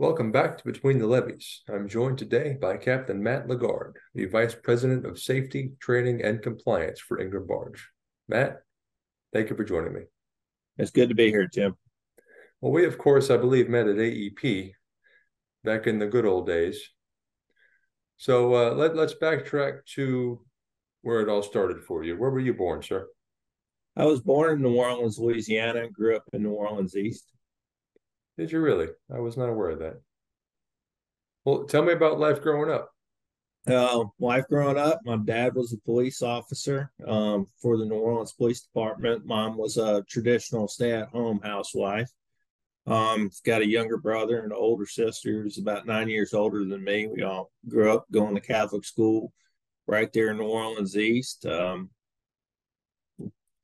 Welcome back to Between the Levees. I'm joined today by Captain Matt Lagarde, the Vice President of Safety, Training, and Compliance for Ingram Barge. Matt, thank you for joining me. It's good to be here, Tim. Well, we, of course, I believe, met at AEP back in the good old days. So uh, let, let's backtrack to where it all started for you. Where were you born, sir? I was born in New Orleans, Louisiana, grew up in New Orleans East. Did you really? I was not aware of that. Well, tell me about life growing up. Uh, life growing up, my dad was a police officer um, for the New Orleans Police Department. Mom was a traditional stay-at-home housewife. Um, got a younger brother and an older sister who's about nine years older than me. We all grew up going to Catholic school right there in New Orleans East. Um,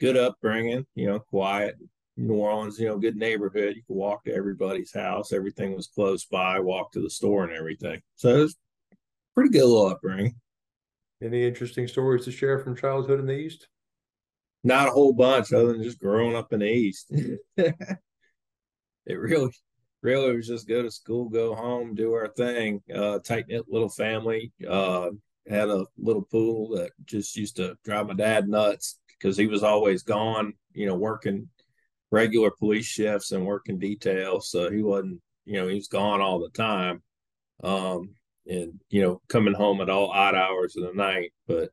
good upbringing, you know, quiet. New Orleans, you know, good neighborhood. You could walk to everybody's house. Everything was close by. Walk to the store and everything. So it was pretty good little upbringing. Any interesting stories to share from childhood in the East? Not a whole bunch, other than just growing up in the East. it really, really was just go to school, go home, do our thing. Uh, tight knit little family. Uh, had a little pool that just used to drive my dad nuts because he was always gone, you know, working regular police shifts and working details. So he wasn't, you know, he was gone all the time. Um, and, you know, coming home at all odd hours of the night. But,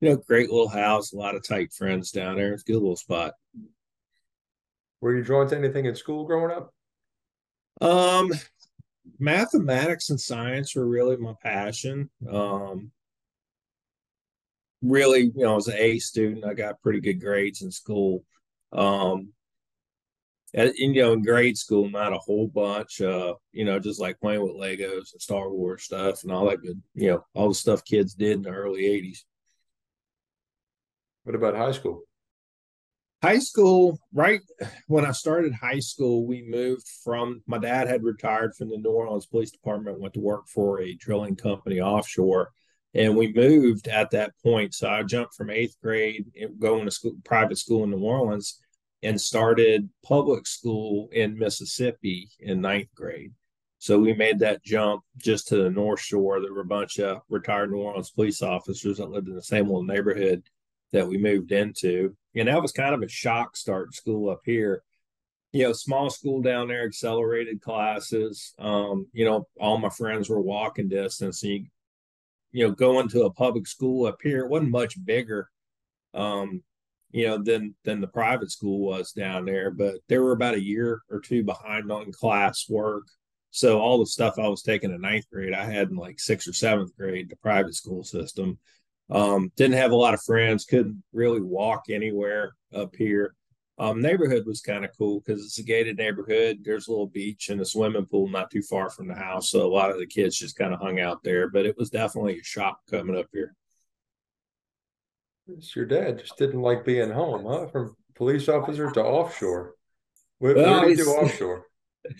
you know, great little house, a lot of tight friends down there. It's a good little spot. Were you drawn to anything in school growing up? Um, mathematics and science were really my passion. Um, really, you know, as was an A student. I got pretty good grades in school. Um, and, you know, in grade school, not a whole bunch. Uh, you know, just like playing with Legos and Star Wars stuff and all that good. You know, all the stuff kids did in the early '80s. What about high school? High school, right when I started high school, we moved from my dad had retired from the New Orleans Police Department, went to work for a drilling company offshore and we moved at that point. So I jumped from eighth grade going to school, private school in New Orleans and started public school in Mississippi in ninth grade. So we made that jump just to the North Shore. There were a bunch of retired New Orleans police officers that lived in the same little neighborhood that we moved into. And that was kind of a shock start school up here. You know, small school down there, accelerated classes. Um, you know, all my friends were walking distance. And you you know, going to a public school up here, it wasn't much bigger, um, you know, than than the private school was down there. But they were about a year or two behind on class work. So all the stuff I was taking in ninth grade, I had in like sixth or seventh grade, the private school system. Um, didn't have a lot of friends, couldn't really walk anywhere up here. Um, neighborhood was kind of cool because it's a gated neighborhood. There's a little beach and a swimming pool not too far from the house. So a lot of the kids just kind of hung out there, but it was definitely a shock coming up here. It's your dad just didn't like being home, huh? From police officer to offshore. What, well, what did he do offshore?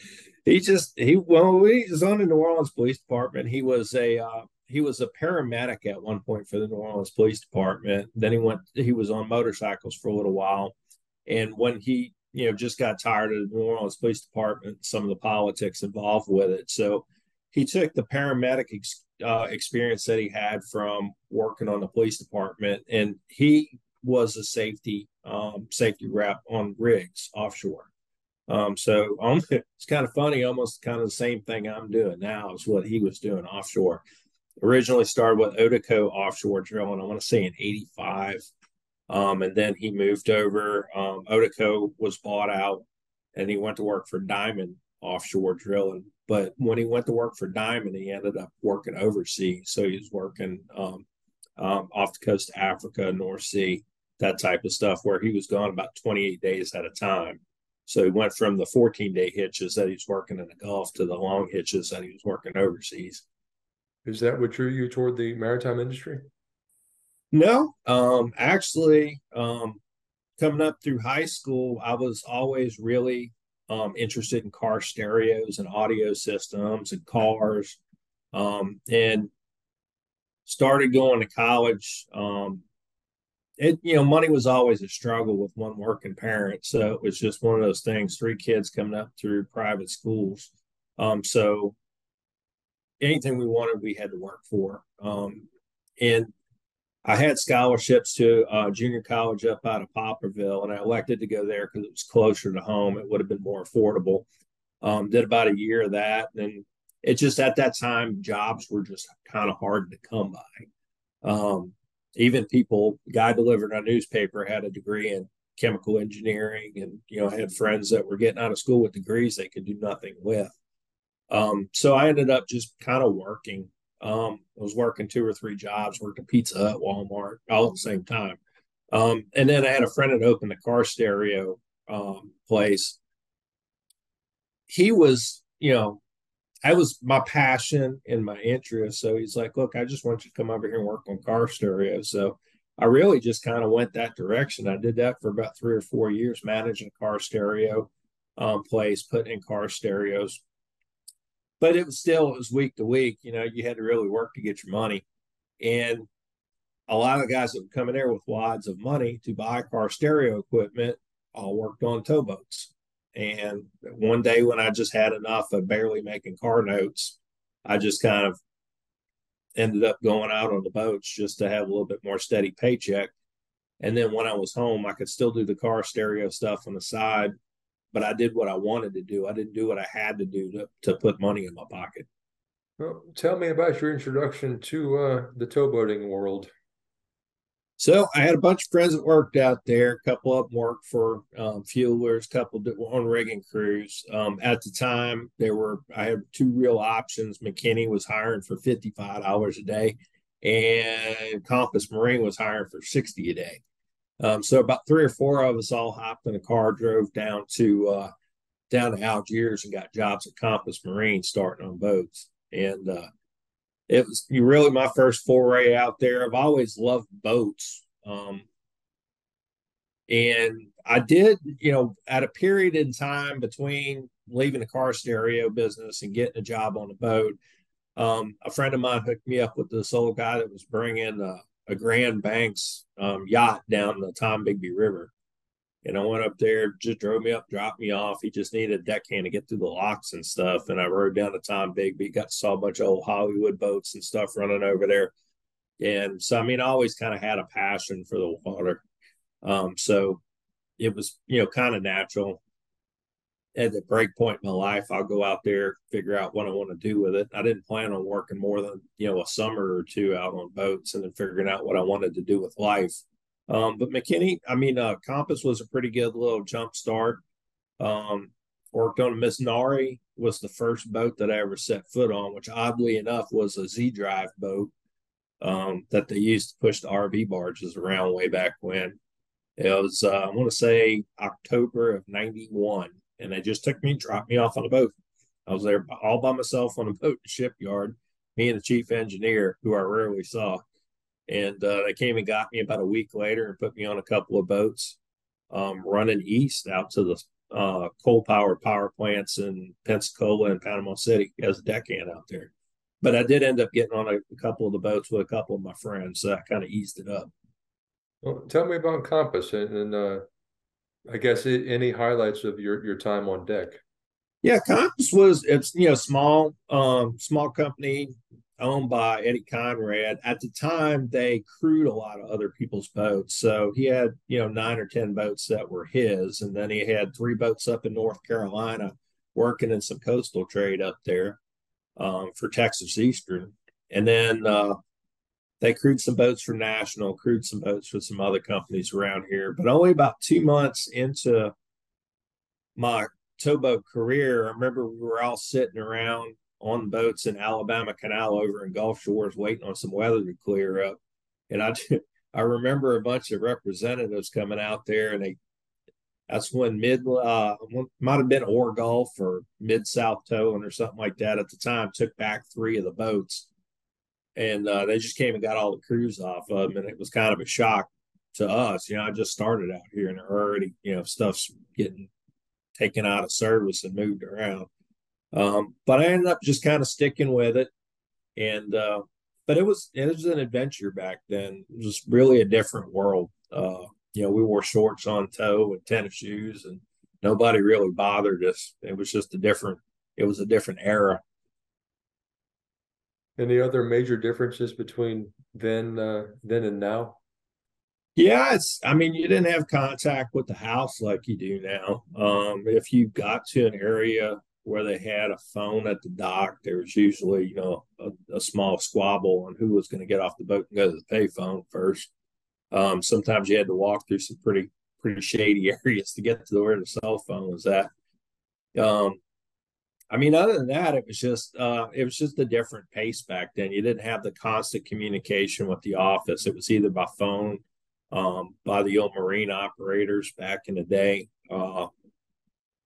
He just he well he was on the New Orleans Police Department. He was a uh, he was a paramedic at one point for the New Orleans Police Department. Then he went he was on motorcycles for a little while and when he, you know, just got tired of the New Orleans Police Department, some of the politics involved with it. So he took the paramedic ex, uh, experience that he had from working on the police department, and he was a safety um, safety rep on rigs offshore. Um, so um, it's kind of funny, almost kind of the same thing I'm doing now is what he was doing offshore. Originally started with Odeco offshore drilling, I want to say in 85. Um, and then he moved over. Um, Odeco was bought out and he went to work for Diamond Offshore Drilling. But when he went to work for Diamond, he ended up working overseas. So he was working um, um, off the coast of Africa, North Sea, that type of stuff, where he was gone about 28 days at a time. So he went from the 14 day hitches that he was working in the Gulf to the long hitches that he was working overseas. Is that what drew you toward the maritime industry? No, um, actually, um, coming up through high school, I was always really um, interested in car stereos and audio systems and cars, um, and started going to college. Um, it you know money was always a struggle with one working parent, so it was just one of those things. Three kids coming up through private schools, um, so anything we wanted, we had to work for. Um, and I had scholarships to uh, junior college up out of Poplarville, and I elected to go there because it was closer to home. It would have been more affordable. Um, did about a year of that, and it just at that time jobs were just kind of hard to come by. Um, even people, guy delivered a newspaper had a degree in chemical engineering, and you know had friends that were getting out of school with degrees they could do nothing with. Um, so I ended up just kind of working um, I was working two or three jobs, worked a Pizza Hut, Walmart, all at the same time. Um, and then I had a friend that opened a car stereo um, place. He was, you know, I was my passion and my interest. So he's like, look, I just want you to come over here and work on car stereo. So I really just kind of went that direction. I did that for about three or four years, managing car stereo um, place, putting in car stereos, but it was still it was week to week. You know, you had to really work to get your money, and a lot of the guys that would come in there with wads of money to buy car stereo equipment all worked on towboats. And one day when I just had enough of barely making car notes, I just kind of ended up going out on the boats just to have a little bit more steady paycheck. And then when I was home, I could still do the car stereo stuff on the side but I did what I wanted to do. I didn't do what I had to do to, to put money in my pocket. Well, tell me about your introduction to uh, the towboating world. So I had a bunch of friends that worked out there. A couple of them worked for um, fuelers, a couple were on rigging crews. Um, at the time, there were I had two real options. McKinney was hiring for fifty five dollars a day, and Compass Marine was hiring for sixty a day. Um, so about three or four of us all hopped in a car, drove down to uh, down to Algiers, and got jobs at Compass Marine, starting on boats. And uh, it was really my first foray out there. I've always loved boats, um, and I did, you know, at a period in time between leaving the car stereo business and getting a job on a boat. Um, a friend of mine hooked me up with this old guy that was bringing uh, a Grand Banks um, yacht down the Tombigbee River. And I went up there, just drove me up, dropped me off. He just needed a deckhand to get through the locks and stuff. And I rode down to Tombigbee, got to saw a bunch of old Hollywood boats and stuff running over there. And so, I mean, I always kind of had a passion for the water. Um, so it was, you know, kind of natural at the break point in my life, I'll go out there, figure out what I want to do with it. I didn't plan on working more than, you know, a summer or two out on boats and then figuring out what I wanted to do with life. Um, but McKinney, I mean, uh, Compass was a pretty good little jump start. Um, worked on a Miss Nari was the first boat that I ever set foot on, which oddly enough was a Z drive boat um, that they used to push the RV barges around way back when. It was, uh, I want to say October of 91 and they just took me, and dropped me off on a boat. I was there all by myself on a boat in shipyard, me and the chief engineer, who I rarely saw. And uh, they came and got me about a week later and put me on a couple of boats um, running east out to the uh, coal powered power plants in Pensacola and Panama City as a deckhand out there. But I did end up getting on a, a couple of the boats with a couple of my friends. So I kind of eased it up. Well, tell me about Compass and, and uh, I guess any highlights of your your time on deck? Yeah, Compass was it's you know small um small company owned by Eddie Conrad. At the time, they crewed a lot of other people's boats. So he had you know nine or ten boats that were his, and then he had three boats up in North Carolina working in some coastal trade up there um, for Texas Eastern, and then uh, they crewed some boats for National, crewed some boats for some other companies around here. But only about two months into my towboat career, I remember we were all sitting around on boats in Alabama Canal over in Gulf Shores waiting on some weather to clear up. And I I remember a bunch of representatives coming out there and they that's when mid uh might have been Or Gulf or mid South Towing or something like that at the time took back three of the boats and uh, they just came and got all the crews off of them, and it was kind of a shock to us. You know, I just started out here, and already, you know, stuff's getting taken out of service and moved around. Um, but I ended up just kind of sticking with it, and uh, but it was it was an adventure back then. It was really a different world. Uh, you know, we wore shorts on tow and tennis shoes, and nobody really bothered us. It was just a different. It was a different era Any other major differences between then uh, then and now? Yeah, it's. I mean, you didn't have contact with the house like you do now. Um, if you got to an area where they had a phone at the dock, there was usually, you know, a, a small squabble on who was going to get off the boat and go to the payphone first. Um, sometimes you had to walk through some pretty pretty shady areas to get to where the cell phone was at. Um, I mean, other than that, it was just uh, it was just a different pace back then. You didn't have the constant communication with the office. It was either by phone, um, by the old marine operators back in the day, uh,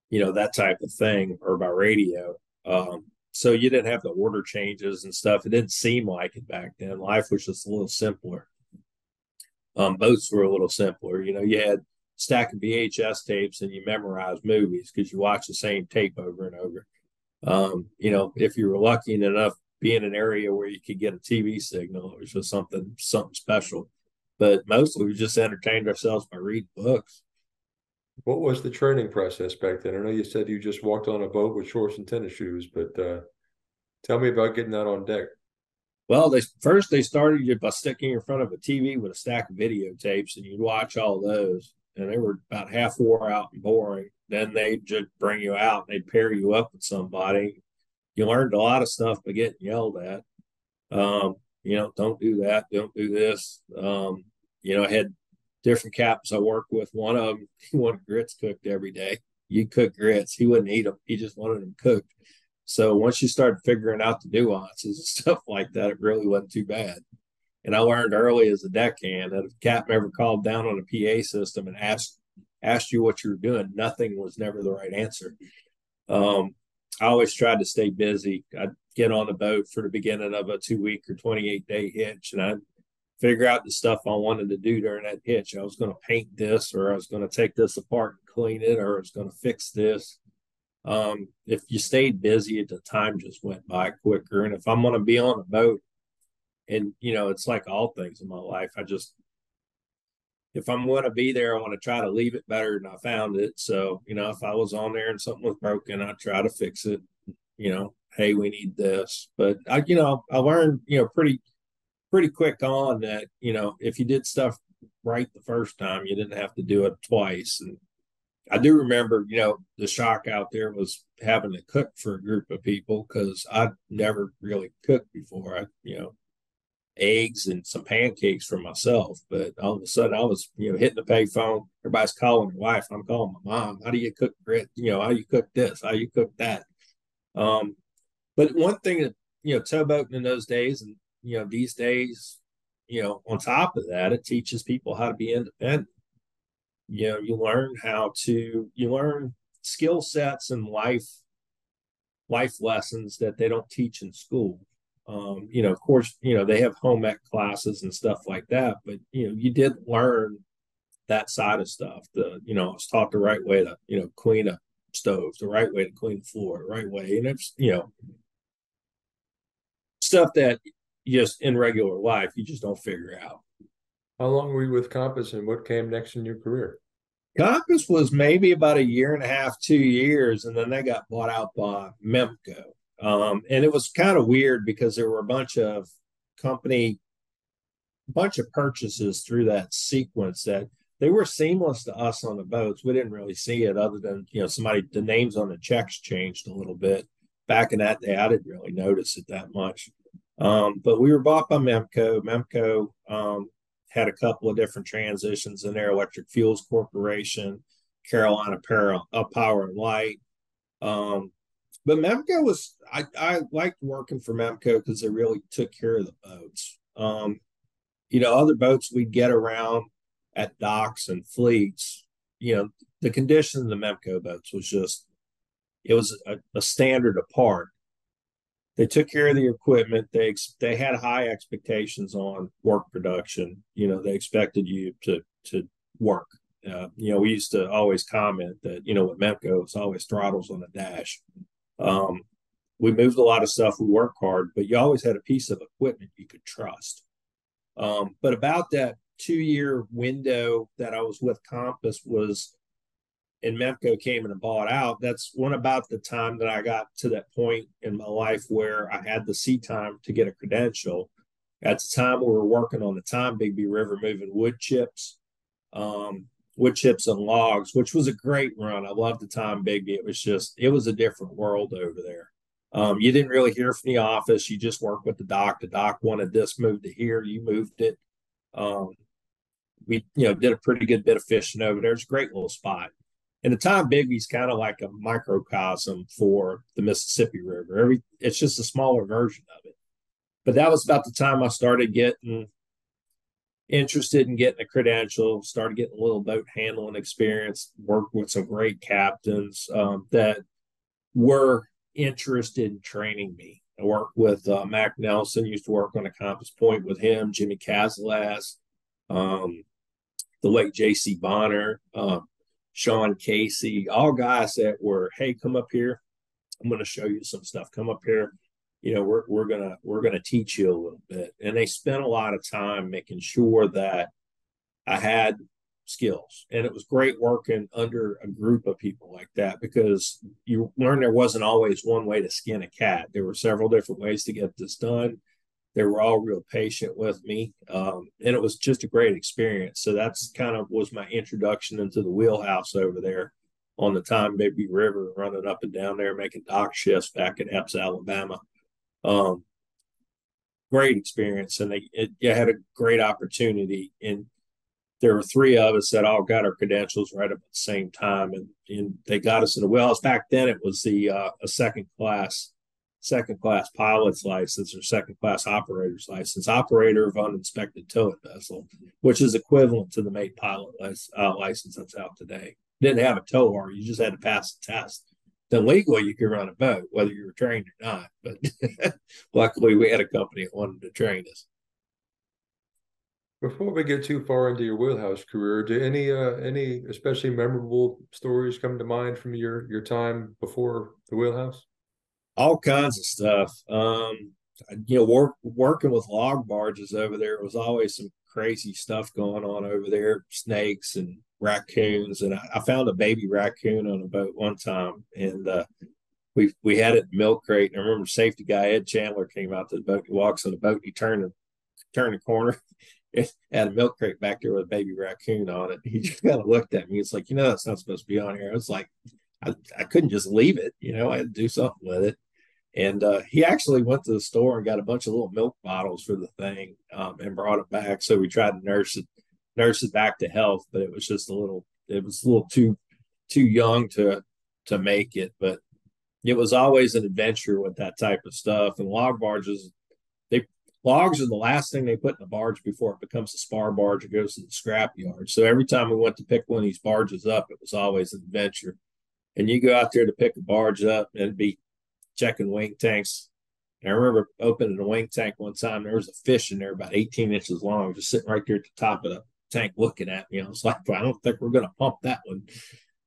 you know, that type of thing, or by radio. Um, so you didn't have the order changes and stuff. It didn't seem like it back then. Life was just a little simpler. Um, boats were a little simpler. You know, you had stack of VHS tapes and you memorized movies because you watched the same tape over and over. Um, you know, if you were lucky enough be in an area where you could get a TV signal, it was just something something special. But mostly we just entertained ourselves by reading books. What was the training process back then? I know you said you just walked on a boat with shorts and tennis shoes, but uh, tell me about getting out on deck. Well, they first they started you by sticking in front of a TV with a stack of videotapes, and you'd watch all those, and they were about half wore out and boring. Then they'd just bring you out, and they'd pair you up with somebody. You learned a lot of stuff by getting yelled at. Um, you know, don't do that, don't do this. Um, you know, I had different caps I worked with. One of them, he wanted grits cooked every day. You cook grits, he wouldn't eat them. He just wanted them cooked. So once you start figuring out the nuances and stuff like that, it really wasn't too bad. And I learned early as a deckhand that if a captain ever called down on a PA system and asked asked you what you were doing, nothing was never the right answer. Um, I always tried to stay busy. I'd get on the boat for the beginning of a two week or 28 day hitch and I'd figure out the stuff I wanted to do during that hitch. I was going to paint this, or I was going to take this apart and clean it, or I was going to fix this. Um, if you stayed busy, the time just went by quicker. And if I'm going to be on a boat, and you know, it's like all things in my life, I just if I'm going to be there, I want to try to leave it better than I found it. So, you know, if I was on there and something was broken, I'd try to fix it. You know, hey, we need this. But I, you know, I learned, you know, pretty pretty quick on that, you know, if you did stuff right the first time, you didn't have to do it twice. And I do remember, you know, the shock out there was having to cook for a group of people because I'd never really cooked before. I, you know, eggs and some pancakes for myself. But all of a sudden, I was, you know, hitting the payphone. Everybody's calling their wife. I'm calling my mom. How do you cook grit? You know, how you cook this? How you cook that? Um, but one thing that you know, towboating in those days, and you know, these days, you know, on top of that, it teaches people how to be independent. You know, you learn how to, you learn skill sets and life, life lessons that they don't teach in school. Um, you know, of course, you know, they have home ec classes and stuff like that, but you know, you did learn that side of stuff. The, you know, I was taught the right way to, you know, clean a stove, the right way to clean the floor, the right way. And it's, you know, stuff that just in regular life you just don't figure out. How long were you with Compass and what came next in your career? Compass was maybe about a year and a half, two years, and then they got bought out by Memco. Um, and it was kind of weird because there were a bunch of company, a bunch of purchases through that sequence that they were seamless to us on the boats. We didn't really see it other than, you know, somebody, the names on the checks changed a little bit. Back in that day, I didn't really notice it that much. Um, but we were bought by Memco. Memco um, had a couple of different transitions in there Electric Fuels Corporation, Carolina Power, uh, Power and Light. Um, but Memco was, I, I liked working for Memco because they really took care of the boats. Um, you know, other boats we'd get around at docks and fleets, you know, the condition of the Memco boats was just, it was a, a standard apart they took care of the equipment. They they had high expectations on work production. You know, they expected you to to work. Uh, you know, we used to always comment that you know with Memco, it's always throttles on the dash. Um, we moved a lot of stuff. We worked hard, but you always had a piece of equipment you could trust. Um, but about that two year window that I was with Compass was and Memco came in and bought out, that's when about the time that I got to that point in my life where I had the seat time to get a credential. At the time, we were working on the Tombigbee River moving wood chips, um, wood chips and logs, which was a great run. I loved the Tombigbee. It was just, it was a different world over there. Um, you didn't really hear from the office. You just worked with the doc. The doc wanted this moved to here. You moved it. Um, we, you know, did a pretty good bit of fishing over there. It's a great little spot. And the Tombigbee's kind of like a microcosm for the Mississippi River. Every it's just a smaller version of it. But that was about the time I started getting interested in getting a credential, started getting a little boat handling experience, worked with some great captains um, that were interested in training me. I worked with uh, Mac Nelson, used to work on a Compass Point with him, Jimmy Cazalas, um, the late J.C. Bonner, uh, Sean Casey, all guys that were, hey, come up here. I'm going to show you some stuff. Come up here. You know, we're we're gonna we're gonna teach you a little bit. And they spent a lot of time making sure that I had skills. And it was great working under a group of people like that because you learn there wasn't always one way to skin a cat. There were several different ways to get this done they were all real patient with me um, and it was just a great experience so that's kind of was my introduction into the wheelhouse over there on the time Tombigbee River running up and down there making dock shifts back in epes alabama um, great experience and they it, it had a great opportunity and there were three of us that all got our credentials right at the same time and, and they got us in the wheelhouse back then it was the uh, a second class second class pilot's license or second class operator's license, operator of uninspected towing vessel, which is equivalent to the mate pilot uh, license that's out today. Didn't have a TOAR, you just had to pass the test. Then legally, you could run a boat, whether you were trained or not. But luckily, we had a company that wanted to train us. Before we get too far into your wheelhouse career, do any uh, any especially memorable stories come to mind from your your time before the wheelhouse? all kinds of stuff. Um, you know, work, working with log barges over there was always some crazy stuff going on over there, snakes and raccoons. And I, I found a baby raccoon on a boat one time, and uh, we we had it in milk crate. And I remember safety guy Ed Chandler came out to the boat. He walks on the boat. He turned the turned the corner. Had a milk crate back there with a baby raccoon on it. He just kind of looked at me. He's like, you know, that's not supposed to be on here. I was like, I, I couldn't just leave it. You know, I had to do something with it. And uh, he actually went to the store and got a bunch of little milk bottles for the thing um, and brought it back. So we tried to nurse it, nurse it back to health, but it was just a little, it was a little too, too young to, to make it. But it was always an adventure with that type of stuff. And log barges, they logs are the last thing they put in the barge before it becomes a spar barge or goes to the scrap yard. So every time we went to pick one of these barges up, it was always an adventure. And you go out there to pick a barge up and it'd be checking wing tanks. And I remember opening a wing tank one time. There was a fish in there about 18 inches long, just sitting right there at the top of the tank looking at me. I was like, I don't think we're going to pump that one.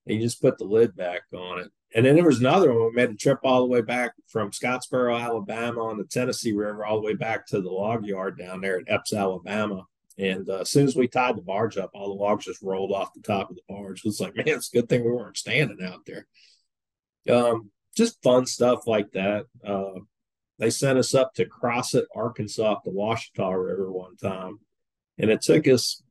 And you just put the lid back on it. And then there was another one. We made a trip all the way back from Scottsboro, Alabama, on the Tennessee River, all the way back to the log yard down there at Epes, Alabama. And uh, as soon as we tied the barge up, all the logs just rolled off the top of the barge. It was like, man, it's a good thing we weren't standing out there. Um, just fun stuff like that. Uh, they sent us up to Crossett, Arkansas, the Ouachita River one time, and it took us.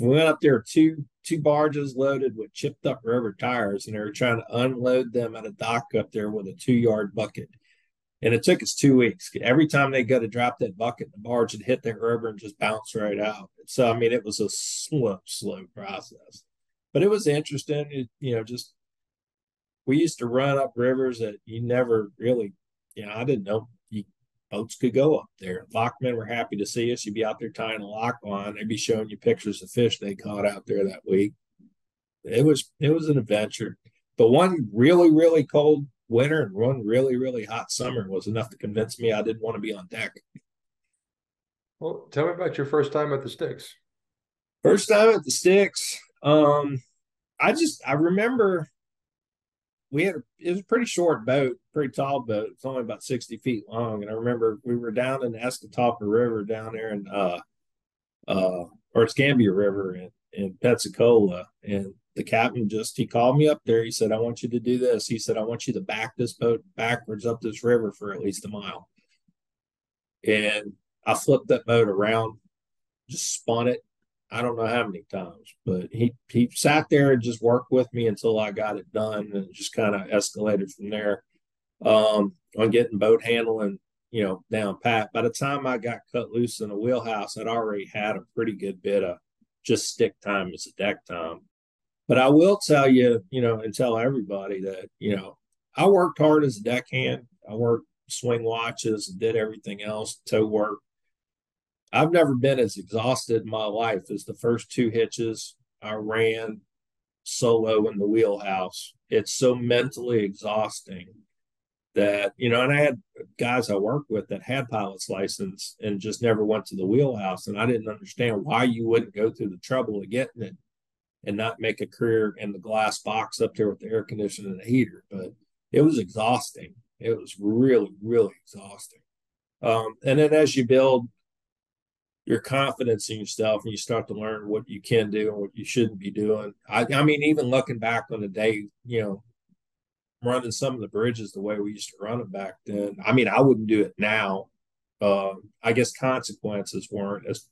We went up there two two barges loaded with chipped up rubber tires, and they were trying to unload them at a dock up there with a two yard bucket. And it took us two weeks. Every time they go to drop that bucket, the barge would hit that rubber and just bounce right out. So I mean, it was a slow, slow process, but it was interesting. It, you know, just we used to run up rivers that you never really, you know, I didn't know boats could go up there. Lockmen were happy to see us. You'd be out there tying a lock on. They'd be showing you pictures of fish they caught out there that week. It was it was an adventure. But one really really cold winter and one really really hot summer was enough to convince me I didn't want to be on deck. Well, tell me about your first time at the Sticks. First time at the Sticks. Um, I just I remember we had a, it was a pretty short boat, pretty tall boat. It's only about 60 feet long. And I remember we were down in the Escatawpa River down there in uh uh or Escambia River in, in Pensacola. And the captain just he called me up there. He said, "I want you to do this." He said, "I want you to back this boat backwards up this river for at least a mile." And I flipped that boat around, just spun it. I don't know how many times, but he he sat there and just worked with me until I got it done, and just kind of escalated from there um, on getting boat handling, you know, down pat. By the time I got cut loose in the wheelhouse, I'd already had a pretty good bit of just stick time as a deck time. But I will tell you, you know, and tell everybody that, you know, I worked hard as a deckhand. I worked swing watches and did everything else, tow work. I've never been as exhausted in my life as the first two hitches I ran solo in the wheelhouse. It's so mentally exhausting that, you know, and I had guys I worked with that had pilot's license and just never went to the wheelhouse. And I didn't understand why you wouldn't go through the trouble of getting it and not make a career in the glass box up there with the air conditioning and the heater. But it was exhausting. It was really, really exhausting. Um, and then as you build your confidence in yourself and you start to learn what you can do and what you shouldn't be doing. I, I mean, even looking back on the day, you know, running some of the bridges the way we used to run them back then. I mean, I wouldn't do it now. Uh, I guess consequences weren't as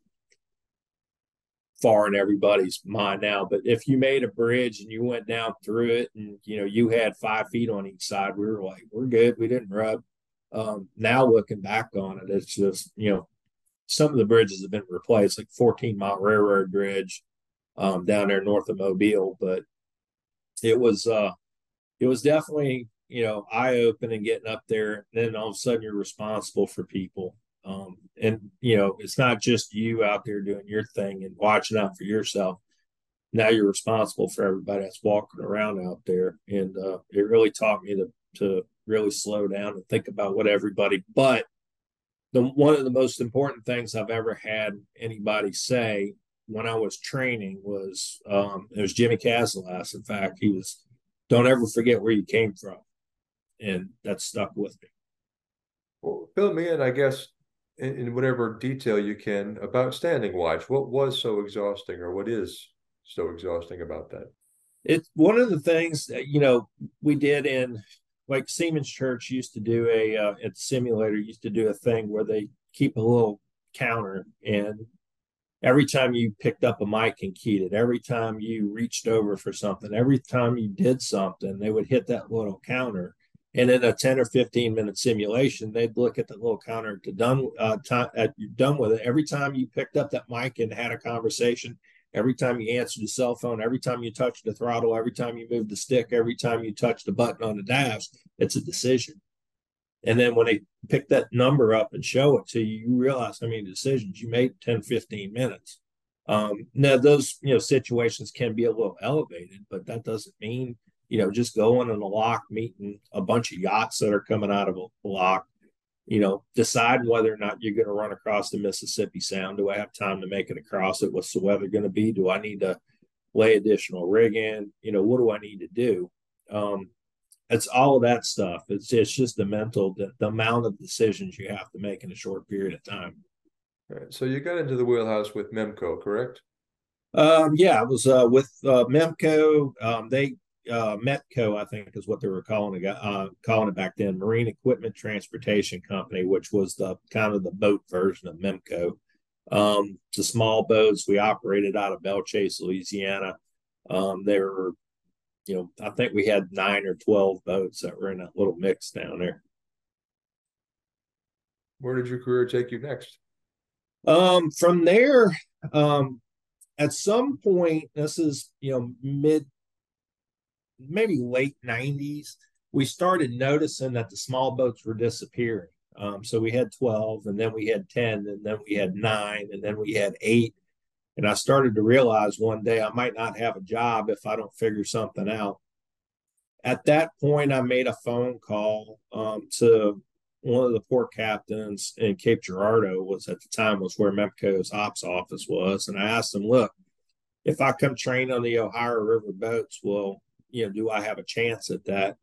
far in everybody's mind now. But if you made a bridge and you went down through it and you know you had five feet on each side, we were like, we're good. We didn't rub. Um, now looking back on it, it's just you know some of the bridges have been replaced, like 14 mile railroad bridge um, down there north of Mobile, but it was uh it was definitely you know eye opening getting up there. And then all of a sudden you're responsible for people um, and you know, it's not just you out there doing your thing and watching out for yourself. Now you're responsible for everybody that's walking around out there, and uh, it really taught me to to really slow down and think about what everybody. But the one of the most important things I've ever had anybody say when I was training was um, it was Jimmy Cazalas. In fact, he was, "Don't ever forget where you came from," and that stuck with me. Well, fill me in, I guess, in, in whatever detail you can about standing watch. What was so exhausting, or what is so exhausting about that? It's one of the things that you know we did in like Seamen's Church used to do a uh, at the simulator used to do a thing where they keep a little counter and every time you picked up a mic and keyed it, every time you reached over for something, every time you did something, they would hit that little counter. And in a 10 or 15 minute simulation, they'd look at the little counter to done uh, time you're done with it. Every time you picked up that mic and had a conversation, every time you answered the cell phone, every time you touched the throttle, every time you moved the stick, every time you touched the button on the dash, it's a decision. And then when they pick that number up and show it to you, you realize how many decisions you made 10, 15 minutes. Um, now those you know situations can be a little elevated, but that doesn't mean you know, just going in a lock, meeting a bunch of yachts that are coming out of a lock, you know, deciding whether or not you're going to run across the Mississippi Sound. Do I have time to make it across it? What's the weather going to be? Do I need to lay additional rig in? You know, what do I need to do? Um, it's all of that stuff. It's it's just the mental, the, the amount of decisions you have to make in a short period of time. Right. So you got into the wheelhouse with Memco, correct? Um, yeah, I was uh, with uh, Memco. Um, they uh, Metco, I think is what they were calling it, uh, calling it back then, Marine Equipment Transportation Company, which was the kind of the boat version of Memco. Um, the small boats we operated out of Belle Chasse, Louisiana. Um, there were, you know, I think we had nine or twelve boats that were in that little mix down there. Where did your career take you next? Um, from there, um, at some point, this is you know mid maybe late 90s, we started noticing that the small boats were disappearing. Um, so we had 12, and then we had 10, and then we had nine, and then we had eight. And I started to realize one day I might not have a job if I don't figure something out. At that point, I made a phone call um, to one of the port captains in Cape Girardeau was at the time was where Memco's ops office was, and I asked him, "Look, if I come train on the Ohio River boats, well, you know, do I have a chance at that?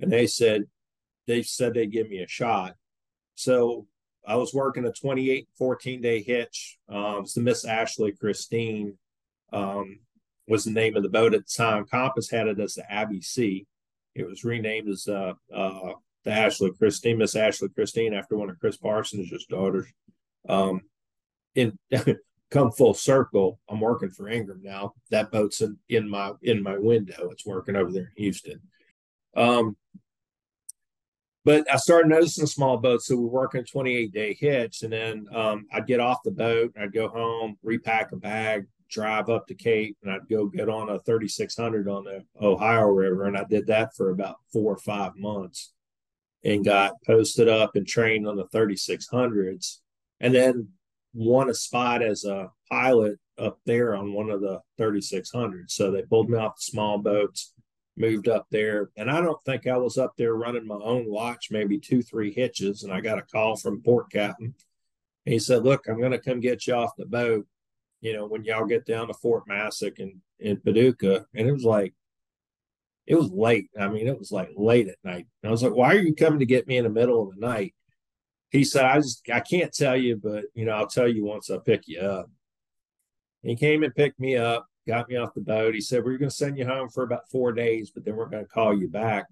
And they said, they said they'd give me a shot. So I was working a 28, 14 day hitch. Um, it's the Miss Ashley Christine. Um, was the name of the boat at the time. Compass had it as the Abbey C. It was renamed as uh, uh, the Ashley Christine, Miss Ashley Christine, after one of Chris Parsons' daughters. Um, in come full circle, I'm working for Ingram now. That boat's in, in my in my window. It's working over there in Houston. Um, but I started noticing small boats. So we're working 28 day hitch, and then um, I'd get off the boat, I'd go home, repack a bag, drive up to Cape, and I'd go get on a 3600 on the Ohio River, and I did that for about four or five months, and got posted up and trained on the 3600s, and then won a spot as a pilot up there on one of the 3600s. So they pulled me off the small boats moved up there. And I don't think I was up there running my own watch, maybe two, three hitches. And I got a call from port captain. He said, Look, I'm going to come get you off the boat, you know, when y'all get down to Fort Massac and in Paducah. And it was like, it was late. I mean, it was like late at night. And I was like, Why are you coming to get me in the middle of the night? He said, I just, I can't tell you, but, you know, I'll tell you once I pick you up. He came and picked me up got me off the boat. He said, We're going to send you home for about four days, but then we're going to call you back.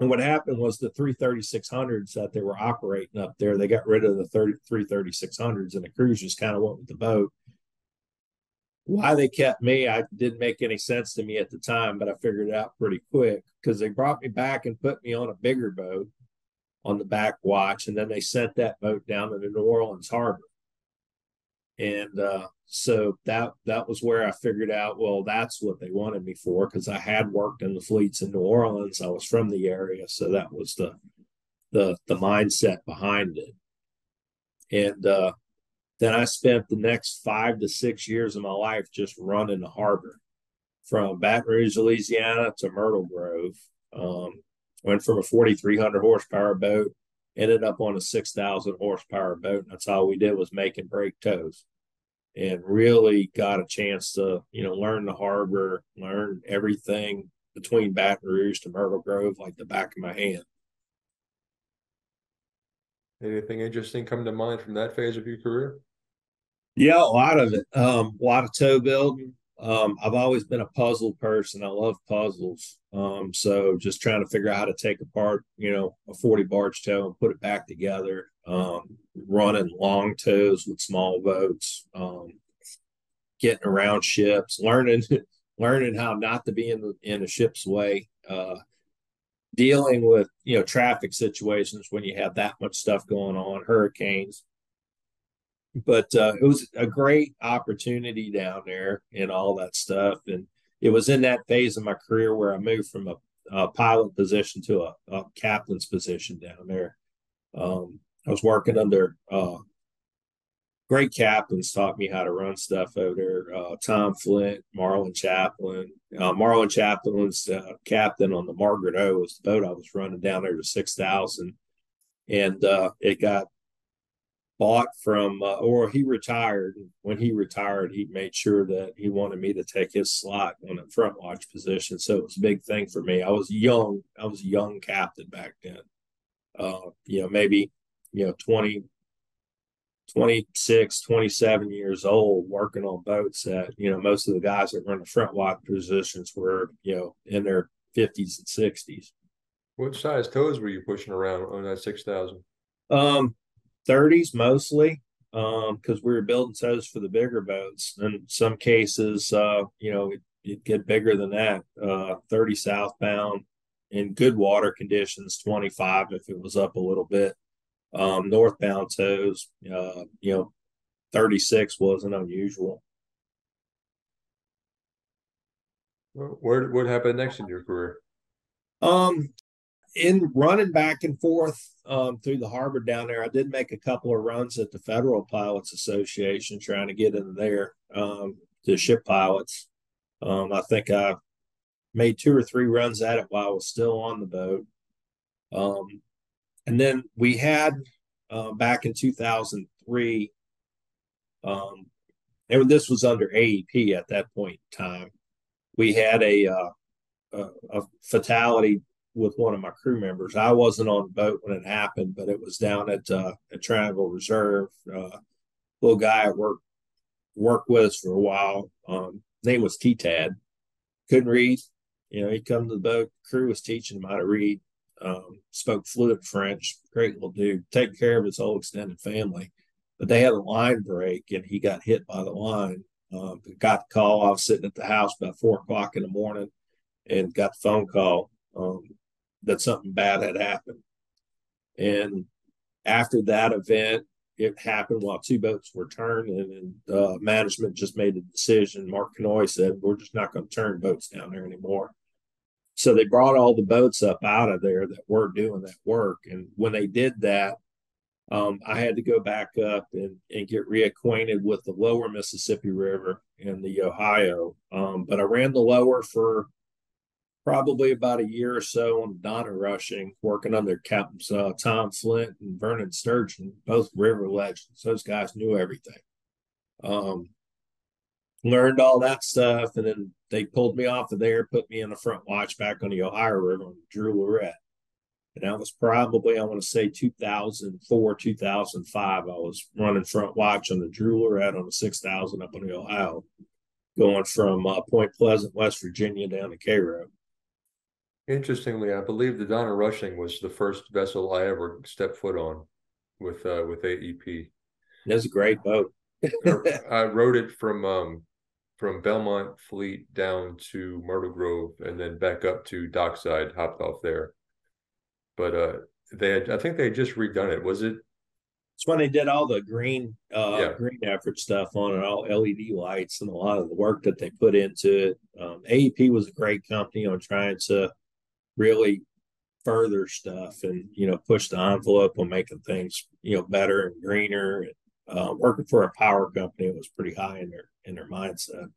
And what happened was the 33600s that they were operating up there, they got rid of the 30, 33600s and the crews just kind of went with the boat. Why they kept me, I didn't make any sense to me at the time, but I figured it out pretty quick because they brought me back and put me on a bigger boat on the back watch. And then they sent that boat down to the New Orleans harbor. And uh, so that that was where I figured out, well, that's what they wanted me for because I had worked in the fleets in New Orleans. I was from the area, so that was the the the mindset behind it. And uh, then I spent the next five to six years of my life just running the harbor from Baton Rouge, Louisiana to Myrtle Grove. Um, went from a 4,300 horsepower boat, ended up on a 6,000 horsepower boat. And that's all we did was make and break tows and really got a chance to, you know, learn the harbor, learn everything between Baton Rouge to Myrtle Grove like the back of my hand. Anything interesting come to mind from that phase of your career? Yeah, a lot of it. Um, a lot of tow building. Um, I've always been a puzzle person. I love puzzles. Um, so just trying to figure out how to take apart, you know, a 40 barge tow and put it back together um, running long tows with small boats, um, getting around ships, learning learning how not to be in the, in a ship's way, uh, dealing with you know traffic situations when you have that much stuff going on, hurricanes. But uh, it was a great opportunity down there and all that stuff, and it was in that phase of my career where I moved from a, a pilot position to a, a captain's position down there. Um, I was working under uh, great captains taught me how to run stuff over there. Uh, Tom Flint, Marlin Chaplin. Uh, Marlin Chaplin was uh, captain on the Margaret O. was the boat I was running down there to six thousand, and uh, it got bought from uh, or he retired. When he retired, he made sure that he wanted me to take his slot on the front watch position. So it was a big thing for me. I was young. I was a young captain back then. Uh, you know, maybe you know 20 26 27 years old working on boats that you know most of the guys that were in the front watch positions were you know in their 50s and 60s what size tows were you pushing around on that 6000 um 30s mostly um because we were building tows for the bigger boats in some cases uh you know it, would get bigger than that uh 30 southbound in good water conditions 25 if it was up a little bit um, northbound tows, uh, you know, 36 wasn't unusual. Where what happened next in your career? Um, in running back and forth um, through the harbor down there, I did make a couple of runs at the Federal Pilots Association trying to get in there um, to ship pilots. Um, I think I made two or three runs at it while I was still on the boat. Um, and then we had uh, back in 2003, um, and this was under AEP at that point in time, we had a, uh, a, a fatality with one of my crew members. I wasn't on the boat when it happened, but it was down at uh, at Triangle Reserve. Uh, little guy I worked worked with us for a while. Um, name was T Tad. Couldn't read. You know, he'd come to the boat. Crew was teaching him how to read. Um, spoke fluent French. Great little dude. Taking care of his whole extended family. But they had a line break, and he got hit by the line. Um, got the call. I was sitting at the house about four o'clock in the morning, and got the phone call um, that something bad had happened. And after that event, it happened while two boats were turning, and uh, management just made a decision. Mark Knoy said, "We're just not going to turn boats down there anymore." So they brought all the boats up out of there that were doing that work, and when they did that, um, I had to go back up and, and get reacquainted with the lower Mississippi River and the Ohio. Um, but I ran the lower for probably about a year or so on Donna Rushing, working under Captains uh, Tom Flint and Vernon Sturgeon, both river legends. Those guys knew everything. Um, learned all that stuff, and then they pulled me off of there, put me in the front watch back on the Ohio River on Drew Lorette. And that was probably, I want to say 2004, 2005. I was running front watch on the Drew Lorette on the 6000 up on the Ohio, going from uh, Point Pleasant, West Virginia down to Cairo. Interestingly, I believe the Donna Rushing was the first vessel I ever stepped foot on with uh, with AEP. That's a great boat. I rode it from um, from Belmont Fleet down to Myrtle Grove and then back up to Dockside, hopped off there. But uh, they had, I think they had just redone it. Was it? It's when they did all the green, uh, yeah. green effort stuff on it, all LED lights and a lot of the work that they put into it. Um, AEP was a great company on trying to really further stuff and you know push the envelope on making things you know better and greener. Uh, working for a power company was pretty high in their in their mindset.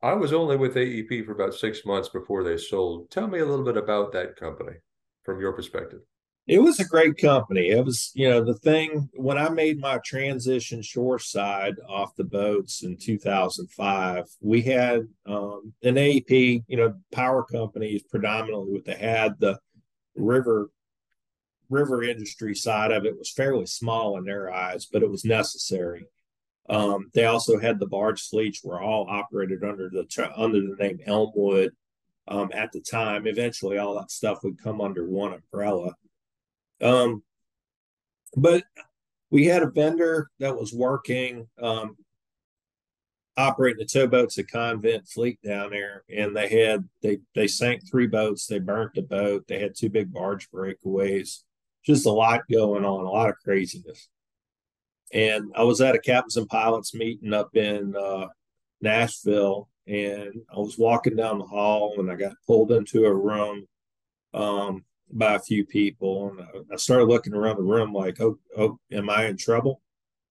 I was only with AEP for about six months before they sold. Tell me a little bit about that company from your perspective it was a great company. It was, you know, the thing when I made my transition shoreside off the boats in 2005, we had um, an AEP, you know, power companies predominantly what they had the river river industry side of it was fairly small in their eyes, but it was necessary. Um, they also had the barge fleets were all operated under the under the name Elmwood um, at the time. Eventually, all that stuff would come under one umbrella. Um, but we had a vendor that was working um, operating the towboats at Convent Fleet down there, and they had they they sank three boats, they burnt the boat, they had two big barge breakaways, just a lot going on, a lot of craziness. And I was at a captains and pilots meeting up in uh, Nashville, and I was walking down the hall, and I got pulled into a room. Um, by a few people, and I started looking around the room like, "Oh, oh, am I in trouble?"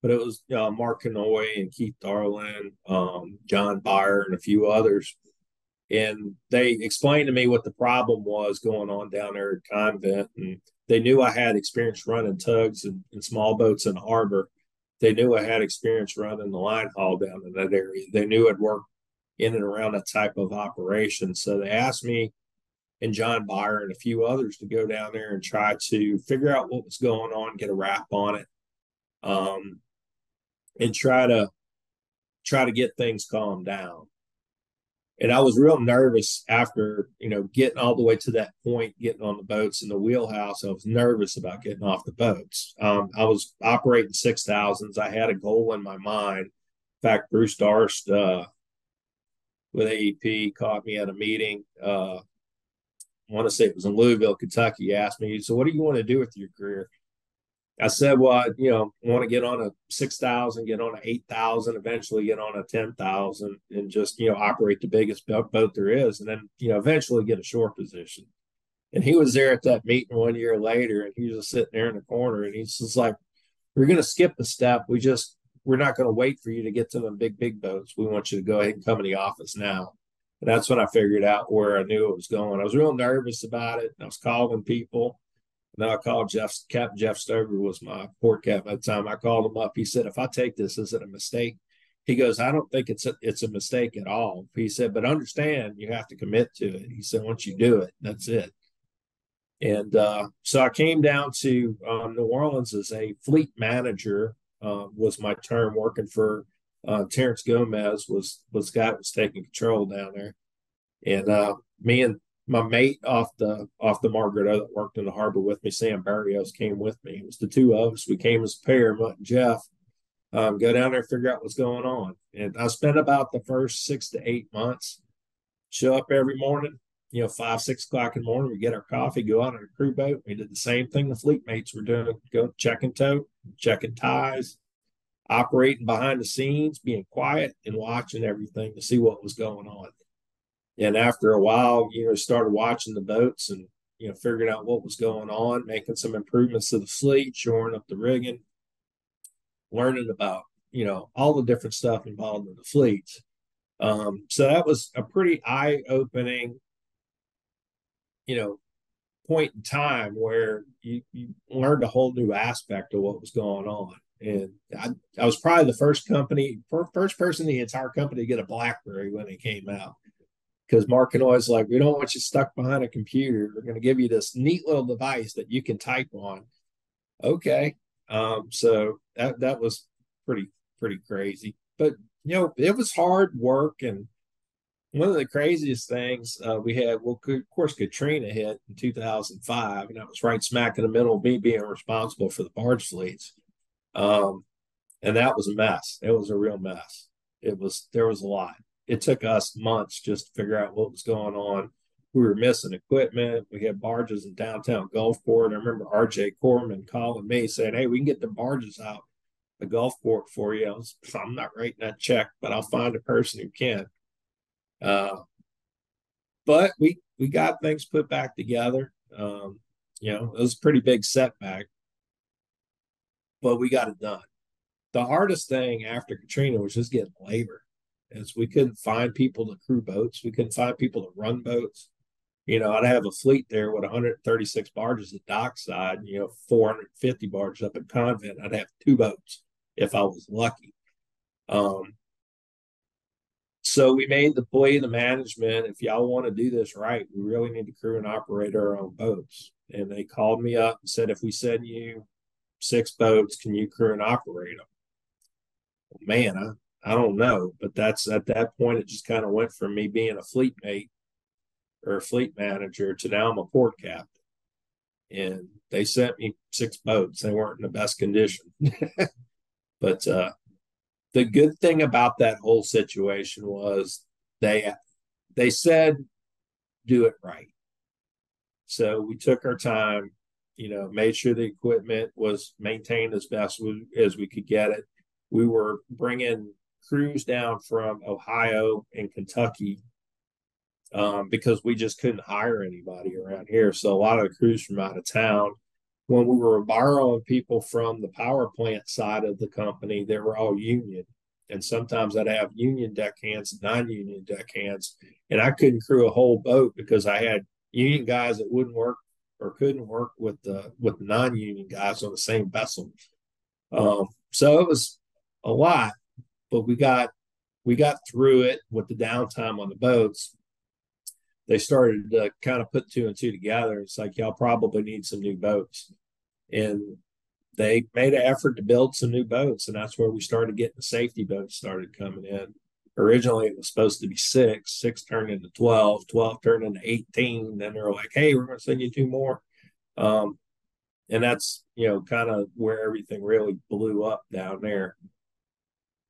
But it was uh, Mark Knoy and Keith Darlin, um, John Byer, and a few others, and they explained to me what the problem was going on down there at Convent, and they knew I had experience running tugs and, and small boats in the harbor. They knew I had experience running the line haul down in that area. They knew I'd worked in and around that type of operation. So they asked me and John Byer and a few others to go down there and try to figure out what was going on, get a wrap on it, um, and try to try to get things calmed down. And I was real nervous after, you know, getting all the way to that point, getting on the boats in the wheelhouse. I was nervous about getting off the boats. Um, I was operating six thousands. I had a goal in my mind. In fact, Bruce Darst uh, with AEP caught me at a meeting uh, want to say it was in Louisville, Kentucky. He asked me, so what do you want to do with your career? I said, well, I, you know, I want to get on a 6,000, get on a 8,000, eventually get on a 10,000 and just, you know, operate the biggest boat there is. And then, you know, eventually get a shore position. And he was there at that meeting one year later and he was just sitting there in the corner and he's just like, we're going to skip a step. We just, we're not going to wait for you to get to the big, big boats. We want you to go ahead and come in the office now. And that's when I figured out where I knew it was going. I was real nervous about it. I was calling people. And then I called Jeff, Captain Jeff Stover was my port captain at the time. I called him up. He said, if I take this, is it a mistake? He goes, I don't think it's a, it's a mistake at all. He said, but understand you have to commit to it. He said, once you do it, that's it. And uh, so I came down to um, New Orleans as a fleet manager, uh, was my term working for uh, Terrence Gomez was was guy was taking control down there, and uh, me and my mate off the off the Margaret O that worked in the harbor with me, Sam Barrios, came with me. It was the two of us. We came as a pair, Mutt and Jeff. Um, go down there and figure out what's going on. And I spent about the first six to eight months. Show up every morning, you know, five, six o'clock in the morning. We get our coffee, go out on a crew boat. We did the same thing the fleet mates were doing, go checking tote, checking ties, operating behind the scenes, being quiet and watching everything to see what was going on. And after a while, you know, started watching the boats and, you know, figuring out what was going on, making some improvements to the fleet, shoring up the rigging, learning about, you know, all the different stuff involved in the fleet. Um, so that was a pretty eye opening, you know, point in time where you, you learned a whole new aspect of what was going on. And I, I was probably the first company, first person in the entire company to get a BlackBerry when it came out. Because Mark Knoy is like, we don't want you stuck behind a computer. We're going to give you this neat little device that you can type on. Okay. Um, so that that was pretty pretty crazy. But you know, it was hard work and one of the craziest things uh, we had, well, of course, Katrina hit in 2005, and that was right smack in the middle of me being responsible for the barge fleets. Um, and that was a mess. It was a real mess. It was there was a lot. It took us months just to figure out what was going on. We were missing equipment. We had barges in downtown Gulfport. I remember RJ Corman calling me saying, "Hey, we can get the barges out the Gulfport for you." I was, I'm not writing that check, but I'll find a person who can. Uh, but we we got things put back together. Um, you know, it was a pretty big setback but we got it done. The hardest thing after Katrina was just getting labor, as we couldn't find people to crew boats. We couldn't find people to run boats. You know, I'd have a fleet there with 136 barges at dockside, you know, 450 barges up at Convent. I'd have two boats if I was lucky. Um, so we made the plea, the management, if y'all want to do this right, we really need to crew and operate our own boats. And they called me up and said, if we send you six boats. Can you crew and operate them? Man, I, I don't know. But that's at that point, it just kind of went from me being a fleet mate or a fleet manager to now I'm a port captain. And they sent me six boats. They weren't in the best condition. but uh, the good thing about that whole situation was they they said do it right. So we took our time you know, made sure the equipment was maintained as best we, as we could get it. We were bringing crews down from Ohio and Kentucky um, because we just couldn't hire anybody around here. So a lot of the crews from out of town, when we were borrowing people from the power plant side of the company, they were all union. And sometimes I'd have union deckhands, non-union deckhands, and I couldn't crew a whole boat because I had union guys that wouldn't work or couldn't work with the with the non-union guys on the same vessel. Um, so it was a lot, but we got we got through it with the downtime on the boats. They started to kind of put two and two together. It's like y'all probably need some new boats, and they made an effort to build some new boats, and that's where we started getting the safety boats started coming in originally it was supposed to be six, six turned into 12, 12 turned into 18. Then they're like, hey, we're going to send you two more. Um, and that's, you know, kind of where everything really blew up down there.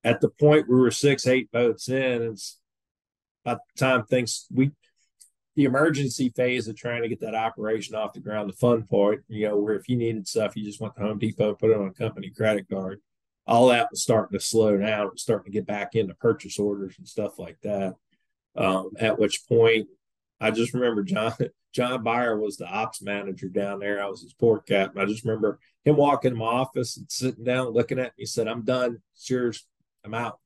At the point we were six, eight boats in, it's about the time things we, the emergency phase of trying to get that operation off the ground, the fun part, you know, where if you needed stuff, you just went to Home Depot, put it on a company credit card all that was starting to slow down. It was starting to get back into purchase orders and stuff like that. Um, at which point, I just remember John John Byer was the ops manager down there. I was his port captain. I just remember him walking in my office and sitting down, looking at me. He said, "I'm done. It's yours. I'm out."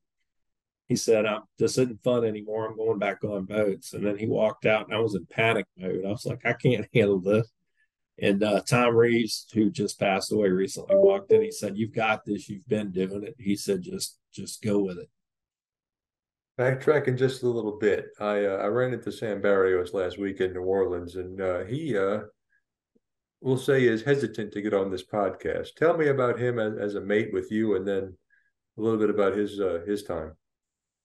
He said, "I'm this isn't fun anymore. I'm going back on boats." And then he walked out, and I was in panic mode. I was like, "I can't handle this." And uh, Tom Reeves, who just passed away recently, walked in. He said, "You've got this. You've been doing it." He said, "Just, just go with it." Backtracking just a little bit, I uh, I ran into Sam Barrios last week in New Orleans, and uh, he, uh, we'll say, is hesitant to get on this podcast. Tell me about him as, as a mate with you, and then a little bit about his uh, his time.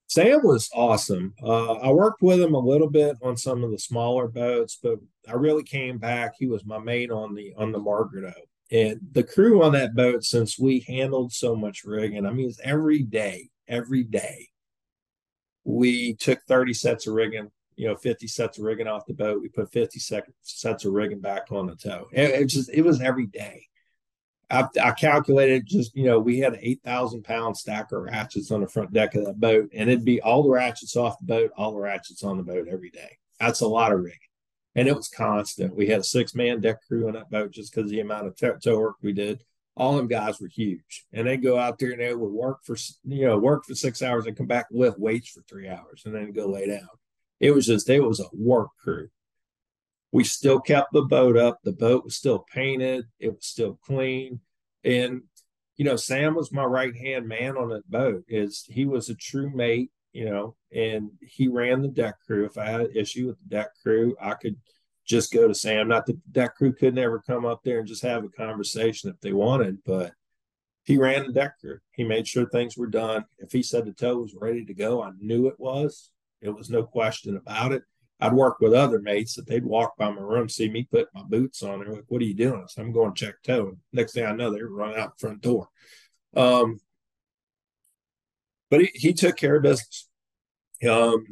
Sam was awesome. Uh, I worked with him a little bit on some of the smaller boats, but I really came back. He was my mate on the on the Margaret O. And the crew on that boat, since we handled so much rigging, I mean, it's every day, every day, we took 30 sets of rigging, you know, 50 sets of rigging off the boat. We put 50 sec- sets of rigging back on the tow. It, it just, it was every day. I, I calculated just, you know, we had an 8,000 pound stack of ratchets on the front deck of that boat, and it'd be all the ratchets off the boat, all the ratchets on the boat every day. That's a lot of rigging. And it was constant. We had a six man deck crew on that boat just because the amount of tow, work we did. All them guys were huge. And they'd go out there and they would work for, you know, work for six hours and come back with weights for three hours and then go lay down. It was just, it was a work crew we still kept the boat up. The boat was still painted. It was still clean. And, you know, Sam was my right hand man on that boat is he was a true mate, you know, and he ran the deck crew. If I had an issue with the deck crew, I could just go to Sam. Not that the deck crew could never come up there and just have a conversation if they wanted, but he ran the deck crew. He made sure things were done. If he said the tow was ready to go, I knew it was. It was no question about it. I'd work with other mates that they'd walk by my room, see me put my boots on. They're like, "What are you doing?" I said, "I'm going to check tow." And next thing I know, they were running out the front door. Um, but he, he took care of business. Um,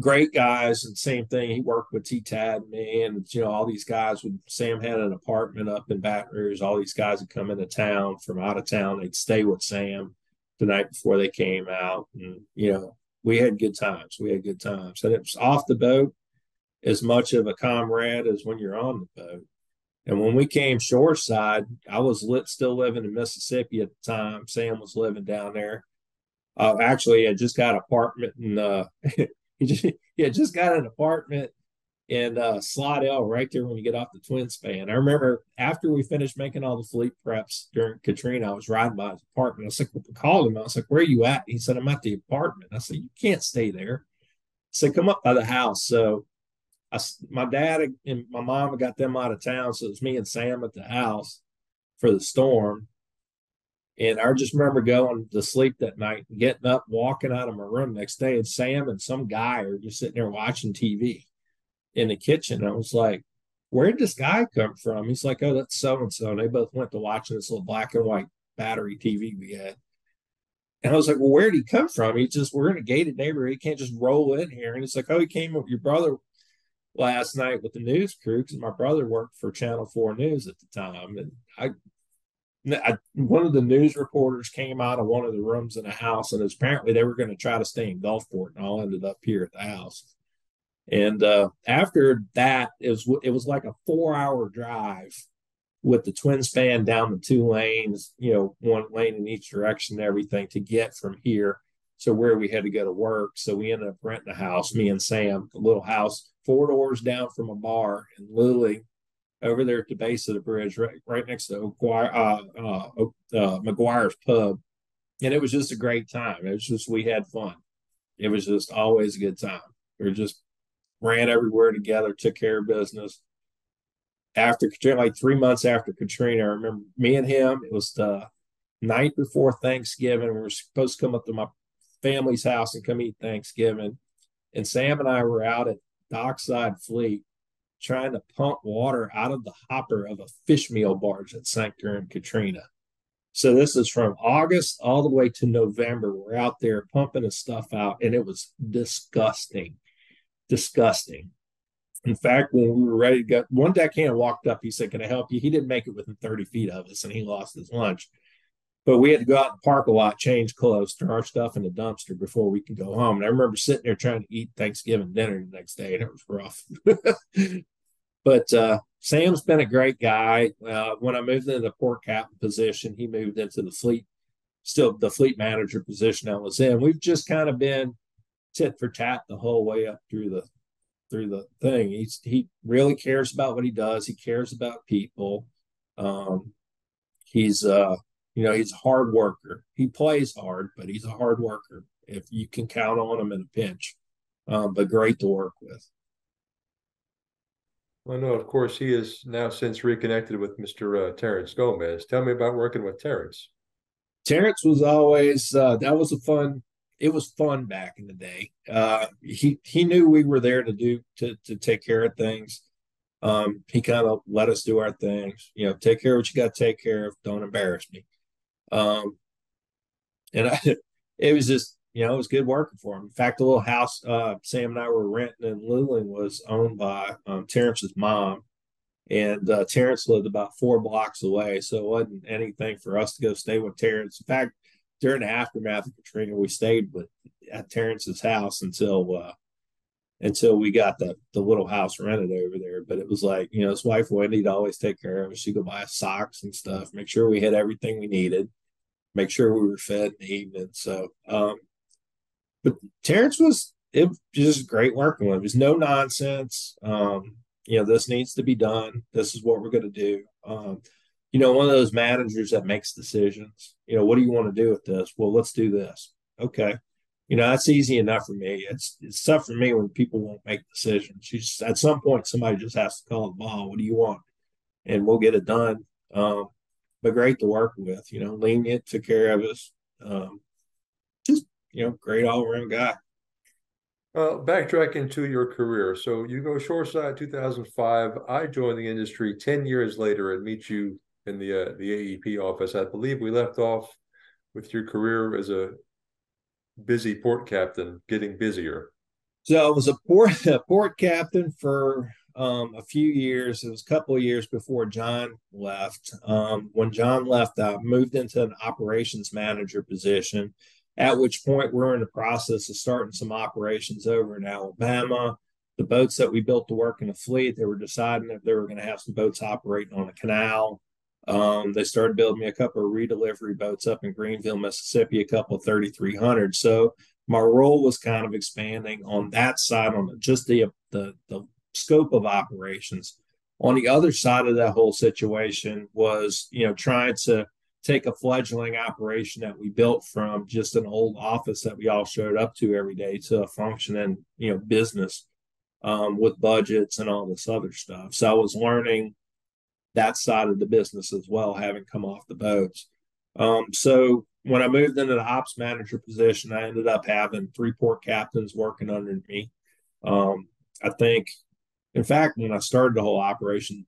great guys, and same thing. He worked with T Tad me, and you know all these guys. Would Sam had an apartment up in Baton Rouge. All these guys would come into town from out of town. They'd stay with Sam the night before they came out, and you know we had good times. We had good times, and it was off the boat as much of a comrade as when you're on the boat. And when we came shoreside, I was lit, still living in Mississippi at the time. Sam was living down there. Uh, actually, I just got an apartment in. Uh, he just he had just got an apartment in uh, Slidell, right there when you get off the twin span. I remember after we finished making all the fleet preps during Katrina, I was riding by his apartment. I was like, I called him. I was like, "Where are you at?" He said, "I'm at the apartment." I said, "You can't stay there." Said, "Come up by the house." So I, my dad and my mom got them out of town, so it was me and Sam at the house for the storm. And I just remember going to sleep that night and getting up, walking out of my room next day, and Sam and some guy are just sitting there watching TV in the kitchen. I was like, "Where did this guy come from?" He's like, "Oh, that's so and so." And they both went to watching this little black and white battery TV we had. And I was like, "Well, where did he come from?" He just, "We're in a gated neighborhood. He can't just roll in here." And it's like, "Oh, he came with your brother last night with the news crew because my brother worked for Channel 4 News at the time. And I, I, one of the news reporters came out of one of the rooms in the house, and apparently they were going to try to stay in Gulfport, and all ended up here at the house. And uh, after that, it was it was like a four hour drive with the twin span down the two lanes, you know, one lane in each direction, and everything to get from here to where we had to go to work. So we ended up renting a house, me and Sam, a little house four doors down from a bar in Luling, over there at the base of the bridge, right, right next to uh, uh, uh, McGuire's Pub. And it was just a great time. It was just, we had fun. It was just always a good time. We are just ran everywhere together, took care of business. After Katrina, like three months after Katrina, I remember me and him, it was the night before Thanksgiving. We were supposed to come up to my family's house and come eat Thanksgiving. And Sam and I were out at Dockside Fleet trying to pump water out of the hopper of a fish meal barge that sank during Katrina. So this is from August all the way to November. We're out there pumping the stuff out, and it was disgusting, disgusting. In fact, when we were ready to go, one deckhand walked up. He said, "Can I help you?" He didn't make it within 30 feet of us, and he lost his lunch. But we had to go out and park a lot, change clothes, throw our stuff in the dumpster before we could go home. And I remember sitting there trying to eat Thanksgiving dinner the next day, and it was rough. but uh, Sam's been a great guy. Uh, when I moved into the port captain position, he moved into the fleet, still the fleet manager position I was in. We've just kind of been tit for tat the whole way up through the through the thing. He's he really cares about what he does. He cares about people. Um, he's uh you know, he's a hard worker. He plays hard, but he's a hard worker. If you can count on him in a pinch, um, but great to work with. Well, no, of course, he is now since reconnected with Mr. Uh, Terrence Gomez. Tell me about working with Terrence. Terrence was always uh, that was a fun. It was fun back in the day. Uh, he he knew we were there to do to to take care of things. Um, he kind of let us do our things. You know, take care of what you got to take care of. Don't embarrass me. Um, and I, it was just you know it was good working for him. In fact, the little house uh, Sam and I were renting in Luling was owned by um, Terrence's mom, and uh, Terrence lived about four blocks away, so it wasn't anything for us to go stay with Terrence. In fact, during the aftermath of Katrina, we stayed with at Terrence's house until uh, until we got the the little house rented over there. But it was like you know his wife Wendy'd always take care of us. She'd go buy us socks and stuff, make sure we had everything we needed, make sure we were fed in the evening. So, um, but Terrence was it was just great working with him. There's no nonsense. Um, you know, this needs to be done. This is what we're going to do. Um, you know, one of those managers that makes decisions. You know, what do you want to do with this? Well, let's do this. Okay. You know, that's easy enough for me. It's it's tough for me when people won't make decisions. You just, at some point, somebody just has to call the ball. What do you want? And we'll get it done. Um, but great to work with. You know, lenient, took care of us. Um, just you know, great all around guy. Uh, backtracking to your career. So you go shoreside 2005. I joined the industry 10 years later and meet you in the uh, the AEP office. I believe we left off with your career as a busy port captain, getting busier. So I was a port a port captain for um, a few years. It was a couple of years before John left. Um, when John left, I moved into an operations manager position at which point we're in the process of starting some operations over in Alabama. The boats that we built to work in the fleet, they were deciding if they were going to have some boats operating on the canal. Um, they started building me a couple of redelivery boats up in Greenville, Mississippi, a couple of 3,300. So my role was kind of expanding on that side, on just the, the, the scope of operations. On the other side of that whole situation was, you know, trying to take a fledgling operation that we built from just an old office that we all showed up to every day to a functioning, you know, business um, with budgets and all this other stuff. So I was learning that side of the business as well, having come off the boats. Um, so when I moved into the ops manager position, I ended up having three port captains working under me. Um, I think, in fact, when I started the whole operation,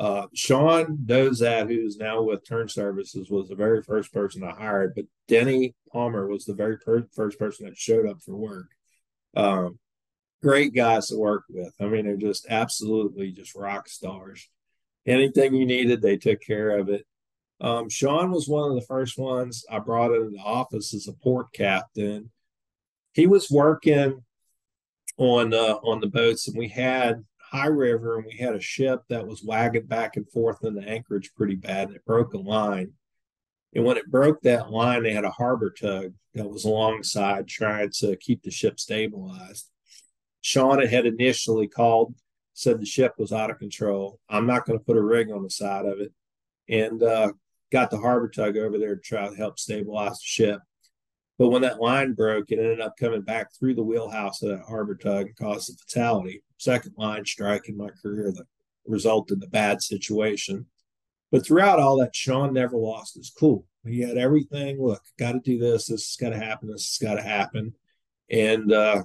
uh, Sean Dozat, who's now with Turn Services, was the very first person I hired, but Denny Palmer was the very per- first person that showed up for work. Um, great guys to work with. I mean, they're just absolutely just rock stars. Anything you needed, they took care of it. Um, Sean was one of the first ones I brought into the office as a port captain. He was working on uh, on the boats, and we had high river and we had a ship that was wagging back and forth in the anchorage pretty bad and it broke a line. And when it broke that line, they had a harbor tug that was alongside trying to keep the ship stabilized. Sean had initially called, said the ship was out of control. I'm not going to put a rig on the side of it. And uh, got the harbor tug over there to try to help stabilize the ship. But when that line broke, it ended up coming back through the wheelhouse of that harbor tug and caused a fatality. Second line strike in my career that resulted in a bad situation. But throughout all that, Sean never lost his cool. He had everything. Look, got to do this. This has got to happen. This has got to happen. And uh,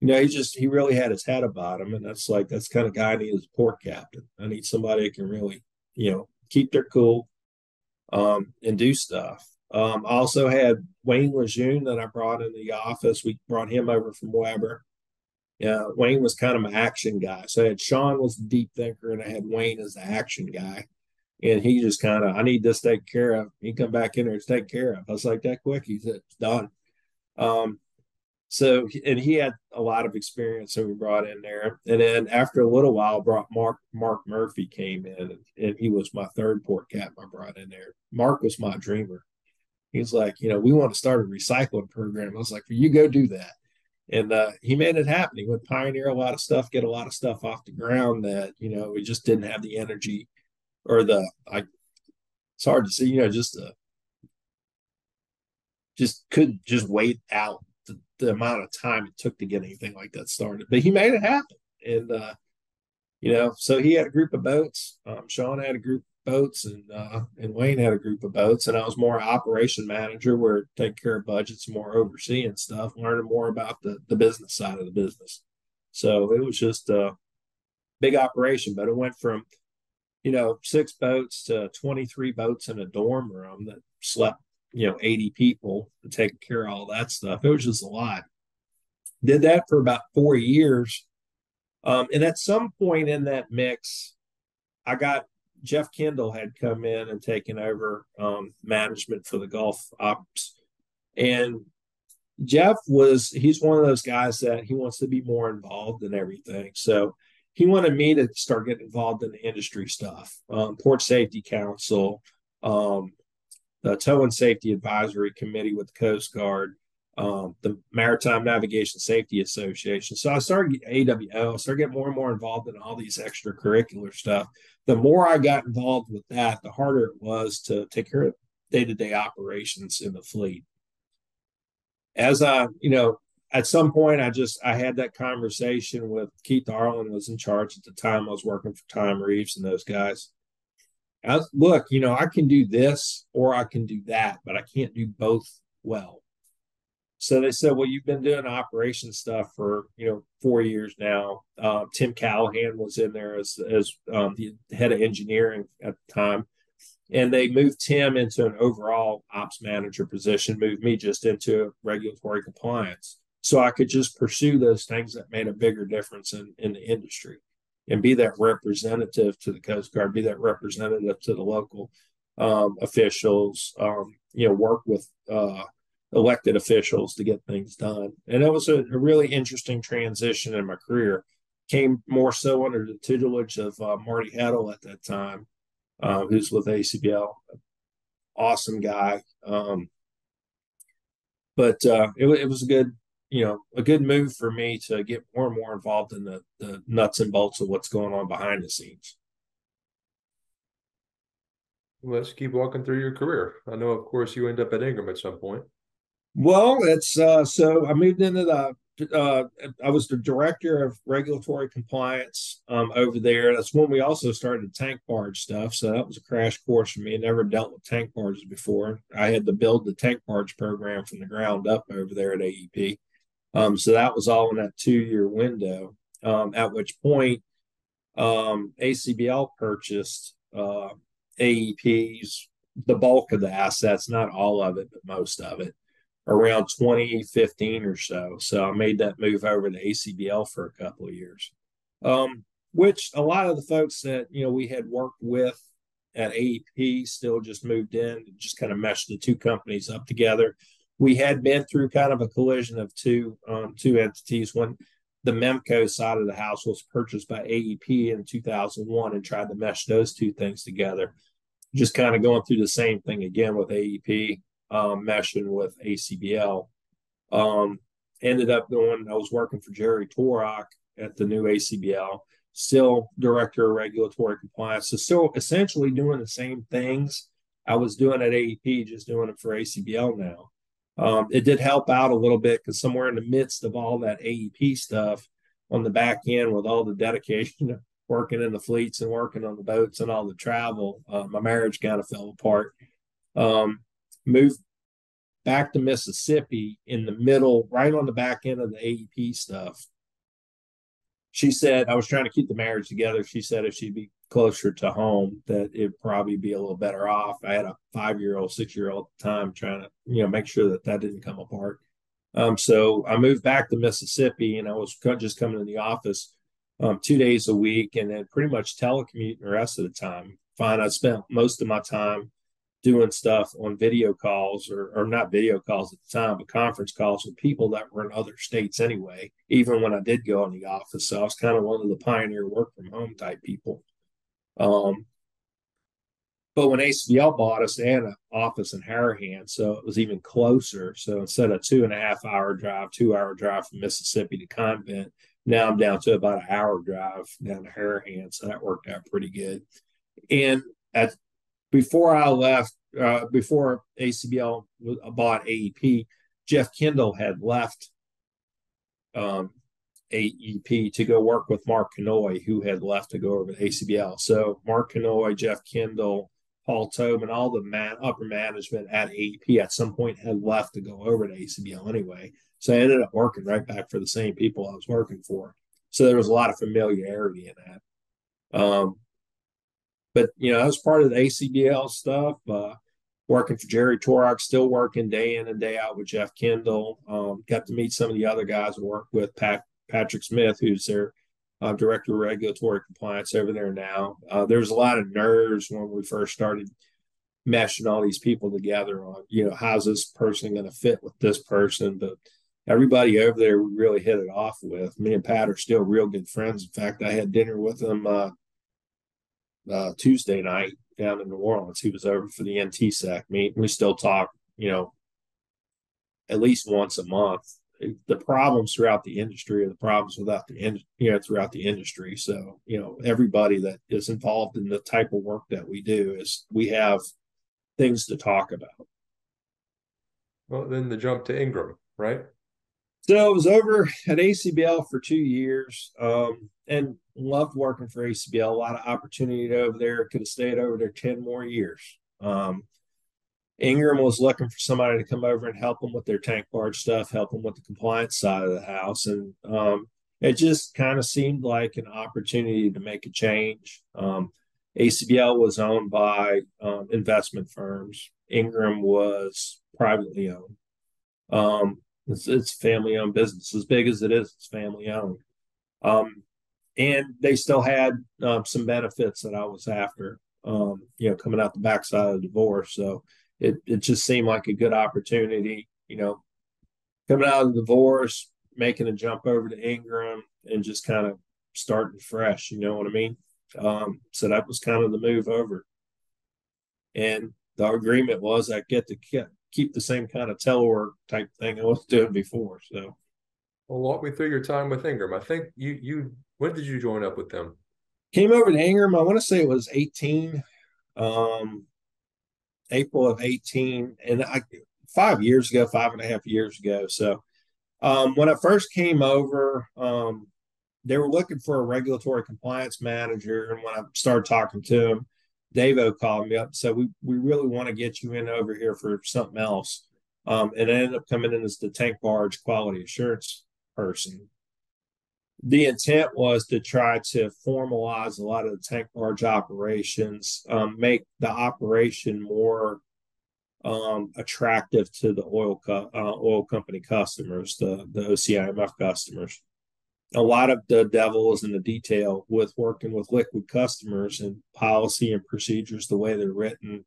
you know, he just he really had his head about him, and that's like that's kind of guy I need as a port captain. I need somebody that can really, you know, keep their cool, um, and do stuff. Um, I also had Wayne Lejeune that I brought in the office. We brought him over from Weber. Yeah, Wayne was kind of my action guy. So I had Sean was the deep thinker, and I had Wayne as the action guy. And he just kind of, I need this taken care of. He come back in there to take care of. I was like, that quick. He said, it's done. Um, so, and he had a lot of experience, so we brought in there. And then after a little while, brought Mark Mark Murphy came in, and, and he was my third port cap I brought in there. Mark was my dreamer. He's like, you know, we want to start a recycling program. I was like, for you go do that. And uh, he made it happen. He would pioneer a lot of stuff, get a lot of stuff off the ground that, you know, we just didn't have the energy or the, I, it's hard to see, you know, just the, just couldn't just wait out the, amount of time it took to get anything like that started. But he made it happen. And, uh, you know, so he had a group of boats. Um, Sean had a group of boats, and uh, and Wayne had a group of boats, and I was more operation manager, where take care of budgets, more overseeing stuff, learning more about the the business side of the business. So it was just a big operation, but it went from you know six boats to twenty three boats in a dorm room that slept you know 80 people to take care of all that stuff. It was just a lot. Did that for about four years. Um, and at some point in that mix, I got Jeff Kendall had come in and taken over um, management for the Gulf ops. And Jeff was, he's one of those guys that he wants to be more involved in everything. So he wanted me to start getting involved in the industry stuff, um, Port Safety Council, um, the Towing Safety Advisory Committee with the Coast Guard, um, the Maritime Navigation Safety Association. So I started AWO, started getting more and more involved in all these extracurricular stuff. The more I got involved with that, the harder it was to take care of day to day operations in the fleet. As I, you know, at some point I just I had that conversation with Keith Arlen was in charge at the time. I was working for Tom Reeves and those guys. Look, you know, I can do this or I can do that, but I can't do both well. So they said, well, you've been doing operation stuff for you know four years now. Uh, Tim Callahan was in there as as um, the head of engineering at the time, and they moved Tim into an overall ops manager position, moved me just into regulatory compliance, so I could just pursue those things that made a bigger difference in in the industry, and be that representative to the Coast Guard, be that representative to the local um, officials, um, you know, work with. Uh, elected officials to get things done. And that was a, a really interesting transition in my career. Came more so under the tutelage of uh, Marty Hettel at that time, uh, who's with ACBL. Awesome guy. Um, but uh, it, it was a good, you know, a good move for me to get more and more involved in the, the nuts and bolts of what's going on behind the scenes. Let's keep walking through your career. I know, of course, you end up at Ingram at some point. Well, it's uh, so I moved into the. Uh, I was the director of regulatory compliance um, over there. That's when we also started the tank barge stuff. So that was a crash course for me. I never dealt with tank barges before. I had to build the tank barge program from the ground up over there at AEP. Um, so that was all in that two year window. Um, at which point, um, ACBL purchased uh, AEP's the bulk of the assets, not all of it, but most of it around 2015 or so. So I made that move over to ACBL for a couple of years, um, which a lot of the folks that you know we had worked with at AEP still just moved in, just kind of meshed the two companies up together. We had been through kind of a collision of two um, two entities when the Memco side of the house was purchased by AEP in 2001 and tried to mesh those two things together. Just kind of going through the same thing again with AEP um, meshing with ACBL. Um, ended up going, I was working for Jerry Torok at the new ACBL, still director of regulatory compliance. So, still essentially doing the same things I was doing at AEP, just doing it for ACBL now. Um, it did help out a little bit because somewhere in the midst of all that AEP stuff on the back end with all the dedication of working in the fleets and working on the boats and all the travel, uh, my marriage kind of fell apart. Um, moved back to Mississippi in the middle, right on the back end of the AEP stuff. She said, I was trying to keep the marriage together. She said if she'd be closer to home, that it'd probably be a little better off. I had a five year old, six year old time trying to, you know, make sure that that didn't come apart. Um, so I moved back to Mississippi and I was just coming to the office um, two days a week and then pretty much telecommuting the rest of the time. Fine. I spent most of my time doing stuff on video calls or, or not video calls at the time, but conference calls with people that were in other states anyway, even when I did go in the office. So I was kind of one of the pioneer work from home type people. Um, but when ACBL bought us, they had an office in Harahan, so it was even closer. So instead of two and a half hour drive, two hour drive from Mississippi to Convent, now I'm down to about an hour drive down to Harahan. So that worked out pretty good. And at before I left, uh, before ACBL bought AEP, Jeff Kendall had left um, AEP to go work with Mark Knoy, who had left to go over to ACBL. So Mark Knoy, Jeff Kendall, Paul Tobin, all the man, upper management at AEP at some point had left to go over to ACBL anyway. So I ended up working right back for the same people I was working for. So there was a lot of familiarity in that. Um, but you know, I was part of the ACBL stuff. Uh, working for Jerry Torok, still working day in and day out with Jeff Kendall. Um, got to meet some of the other guys I work with, Pat, Patrick Smith, who's their uh, director of regulatory compliance over there now. Uh, there was a lot of nerves when we first started meshing all these people together on, you know, how's this person going to fit with this person? But everybody over there we really hit it off with. Me and Pat are still real good friends. In fact, I had dinner with him uh, uh, Tuesday night down in New Orleans. He was over for the NTSAC meet. We still talk, you know, at least once a month. The problems throughout the industry are the problems without the in, you know throughout the industry. So you know everybody that is involved in the type of work that we do is we have things to talk about. Well, then the jump to Ingram, right? So I was over at ACBL for two years um, and loved working for ACBL. A lot of opportunity over there. Could have stayed over there 10 more years. Um, Ingram was looking for somebody to come over and help them with their tank barge stuff, help them with the compliance side of the house. And um, it just kind of seemed like an opportunity to make a change. Um, ACBL was owned by um, investment firms. Ingram was privately owned. Um, it's, it's family owned business. As big as it is, it's family owned. Um, and they still had um, some benefits that I was after, you know, coming out the backside of the divorce. So it, it just seemed like a good opportunity, you know, coming out of the divorce, making a jump over to Ingram and just kind of starting fresh. You know what I mean? Um, so that was kind of the move over. And the agreement was I get to keep the same kind of telework type thing I was doing before. So, well, walk me through your time with Ingram. I think you you when did you join up with them? Came over to Ingram. I want to say it was eighteen, um, April of eighteen, and I five years ago, five and a half years ago. So, um, when I first came over, um, they were looking for a regulatory compliance manager, and when I started talking to them Davo called me up and said, we, we really want to get you in over here for something else. Um, and I ended up coming in as the tank barge quality assurance person. The intent was to try to formalize a lot of the tank barge operations, um, make the operation more um, attractive to the oil co- uh, oil company customers, the the OCIMF customers a lot of the devil is in the detail with working with liquid customers and policy and procedures the way they're written.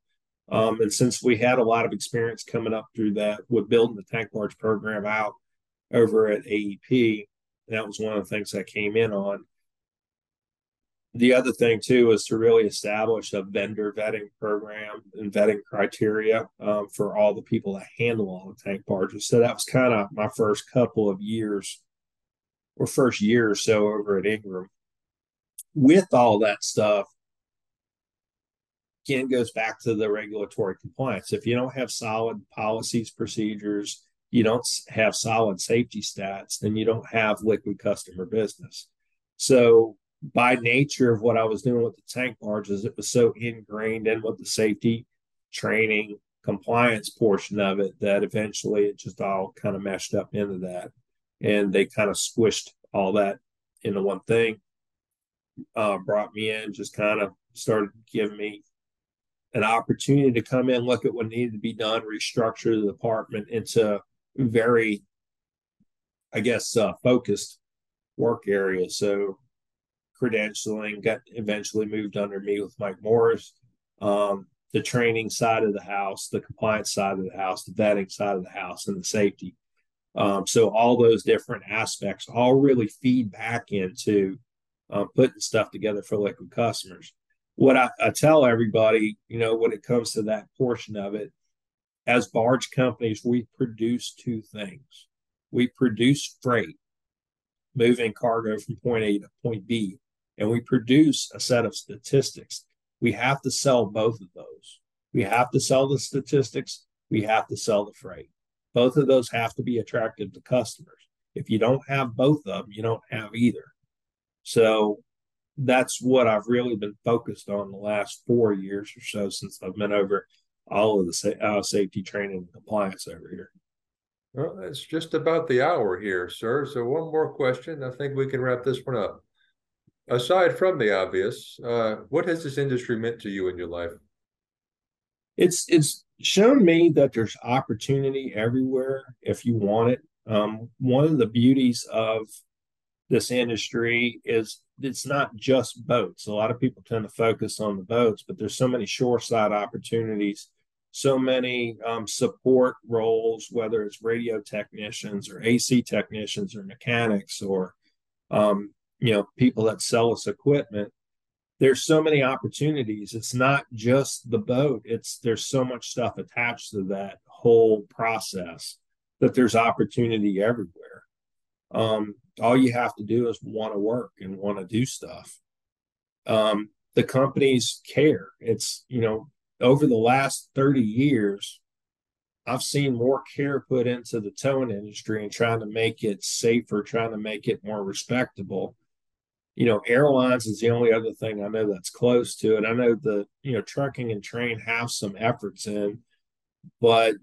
Um, and since we had a lot of experience coming up through that with building the tank barge program out over at AEP, that was one of the things I came in on. The other thing too is to really establish a vendor vetting program and vetting criteria um, for all the people that handle all the tank barges. So that was kind of my first couple of years or first year or so over at Ingram. With all that stuff, again goes back to the regulatory compliance. If you don't have solid policies, procedures, you don't have solid safety stats, then you don't have liquid customer business. So by nature of what I was doing with the tank barges, it was so ingrained in with the safety training compliance portion of it that eventually it just all kind of meshed up into that and they kind of squished all that into one thing. Uh, brought me in, just kind of started giving me an opportunity to come in, look at what needed to be done, restructure the department into very, I guess, uh, focused work area. So credentialing got eventually moved under me with Mike Morris. Um, the training side of the house, the compliance side of the house, the vetting side of the house, and the safety. Um, so all those different aspects all really feed back into uh, putting stuff together for liquid customers. What I, I tell everybody, you know, when it comes to that portion of it, as barge companies, we produce two things. We produce freight, moving cargo from point A to point B, and we produce a set of statistics. We have to sell both of those. We have to sell the statistics, we have to sell the freight. Both of those have to be attractive to customers. If you don't have both of them, you don't have either. So that's what I've really been focused on the last four years or so since I've been over all of the uh, safety training and compliance over here. Well, it's just about the hour here, sir. So one more question. I think we can wrap this one up. Aside from the obvious, uh, what has this industry meant to you in your life? It's it's shown me that there's opportunity everywhere if you want it. Um, one of the beauties of this industry is it's not just boats. A lot of people tend to focus on the boats, but there's so many shoreside opportunities so many um, support roles, whether it's radio technicians or AC technicians or mechanics or um, you know people that sell us equipment. There's so many opportunities. It's not just the boat. It's there's so much stuff attached to that whole process that there's opportunity everywhere. Um, all you have to do is want to work and want to do stuff. Um, the companies care. It's you know over the last 30 years, I've seen more care put into the towing industry and trying to make it safer, trying to make it more respectable. You know, airlines is the only other thing I know that's close to it. I know the, you know, trucking and train have some efforts in, but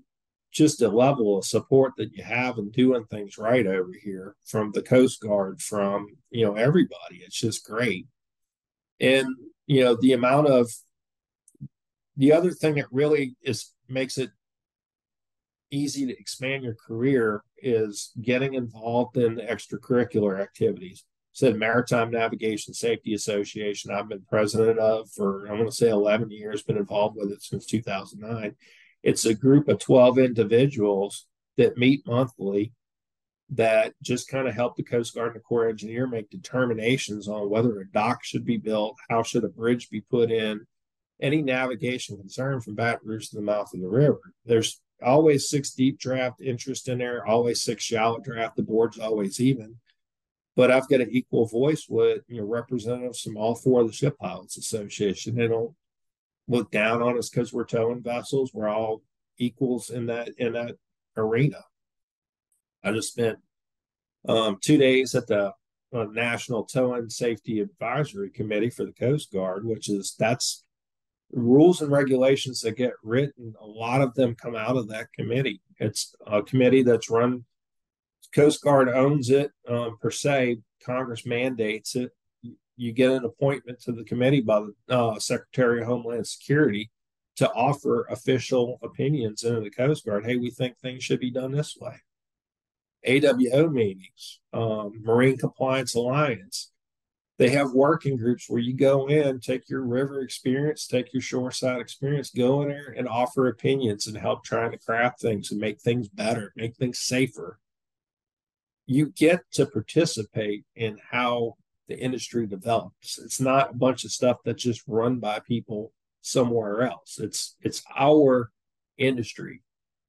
just a level of support that you have in doing things right over here from the Coast Guard, from, you know, everybody. It's just great. And, you know, the amount of the other thing that really is makes it easy to expand your career is getting involved in extracurricular activities. Said Maritime Navigation Safety Association, I've been president of for I'm going to say 11 years, been involved with it since 2009. It's a group of 12 individuals that meet monthly that just kind of help the Coast Guard and the Corps Engineer make determinations on whether a dock should be built, how should a bridge be put in, any navigation concern from Baton Rouge to the mouth of the river. There's always six deep draft interest in there, always six shallow draft. The board's always even. But I've got an equal voice with you know representatives from all four of the Ship Pilots Association. They don't look down on us because we're towing vessels. We're all equals in that in that arena. I just spent um, two days at the uh, National Towing Safety Advisory Committee for the Coast Guard, which is that's rules and regulations that get written, a lot of them come out of that committee. It's a committee that's run, Coast Guard owns it um, per se, Congress mandates it. You get an appointment to the committee by the uh, Secretary of Homeland Security to offer official opinions into the Coast Guard. Hey, we think things should be done this way. AWO meetings, um, Marine Compliance Alliance, they have working groups where you go in, take your river experience, take your shoreside experience, go in there and offer opinions and help trying to craft things and make things better, make things safer. You get to participate in how the industry develops. It's not a bunch of stuff that's just run by people somewhere else. It's it's our industry.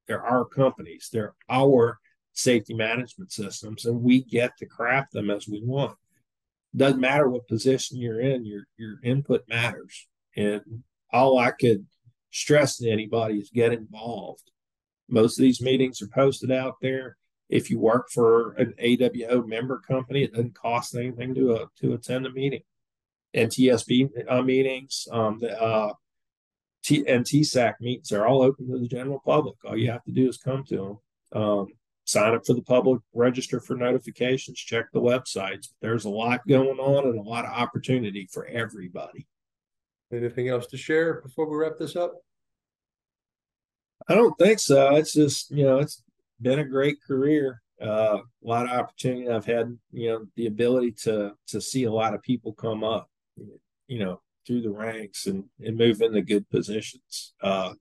They're our companies. They're our safety management systems, and we get to craft them as we want doesn't matter what position you're in, your your input matters. And all I could stress to anybody is get involved. Most of these meetings are posted out there. If you work for an AWO member company, it doesn't cost anything to uh, to attend a meeting. NTSB uh, meetings, um, the uh, T- and TSAC meetings are all open to the general public. All you have to do is come to them. Um, sign up for the public register for notifications, check the websites. There's a lot going on and a lot of opportunity for everybody. Anything else to share before we wrap this up? I don't think so. It's just, you know, it's been a great career. Uh, a lot of opportunity. I've had, you know, the ability to to see a lot of people come up, you know, through the ranks and and move into good positions. Uh,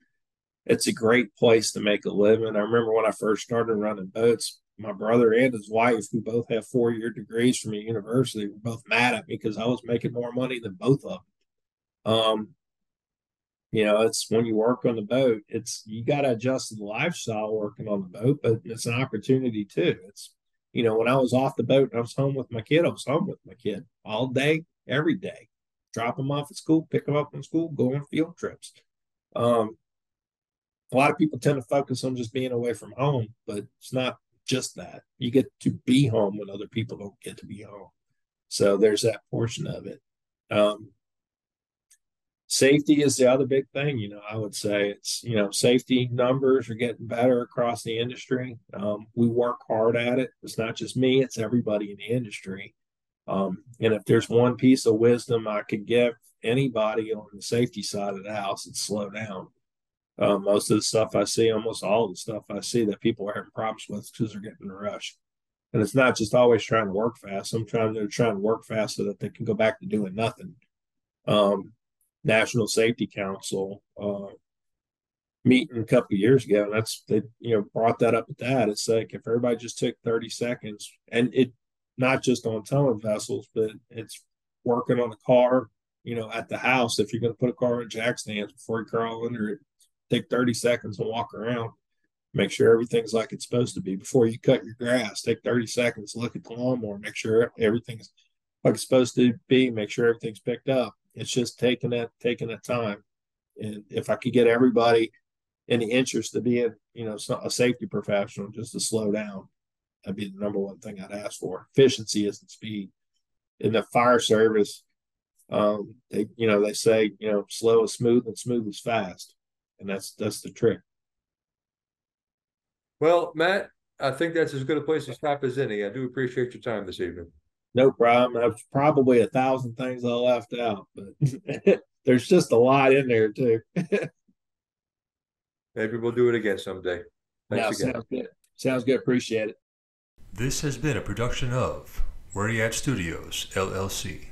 it's a great place to make a living. I remember when I first started running boats, my brother and his wife, who both have four year degrees from a university, were both mad at me because I was making more money than both of them. Um, you know, it's when you work on the boat, it's you got to adjust the lifestyle working on the boat, but it's an opportunity too. It's, you know, when I was off the boat and I was home with my kid, I was home with my kid all day, every day. Drop them off at school, pick them up from school, go on field trips. Um, a lot of people tend to focus on just being away from home, but it's not just that. You get to be home when other people don't get to be home. So there's that portion of it. Um, safety is the other big thing. You know, I would say it's you know safety numbers are getting better across the industry. Um, we work hard at it. It's not just me; it's everybody in the industry. Um, and if there's one piece of wisdom I could give anybody on the safety side of the house, it's slow down. Uh, most of the stuff I see, almost all the stuff I see that people are having problems with because they're getting in a rush. And it's not just always trying to work fast. I'm trying to trying to work fast so that they can go back to doing nothing. Um, National Safety Council uh, meeting a couple years ago, and that's they you know brought that up at that. It's like if everybody just took 30 seconds, and it not just on towing vessels, but it's working on the car, you know, at the house. If you're going to put a car in jack stands before you crawl under it, take 30 seconds and walk around. Make sure everything's like it's supposed to be before you cut your grass. Take 30 seconds, look at the lawnmower, make sure everything's like it's supposed to be, make sure everything's picked up. It's just taking that taking that time. And if I could get everybody in the interest of being, you know, a safety professional, just to slow down, that'd be the number one thing I'd ask for. Efficiency isn't speed. In the fire service, um, they, you know, they say, you know, slow is smooth and smooth is fast, and that's that's the trick. Well, Matt, I think that's as good a place to stop as any. I do appreciate your time this evening. No problem. There's probably a thousand things I left out, but there's just a lot in there too. Maybe we'll do it again someday. Thanks yeah, again. Sounds good. Sounds good. Appreciate it. This has been a production of Where You At Studios, LLC.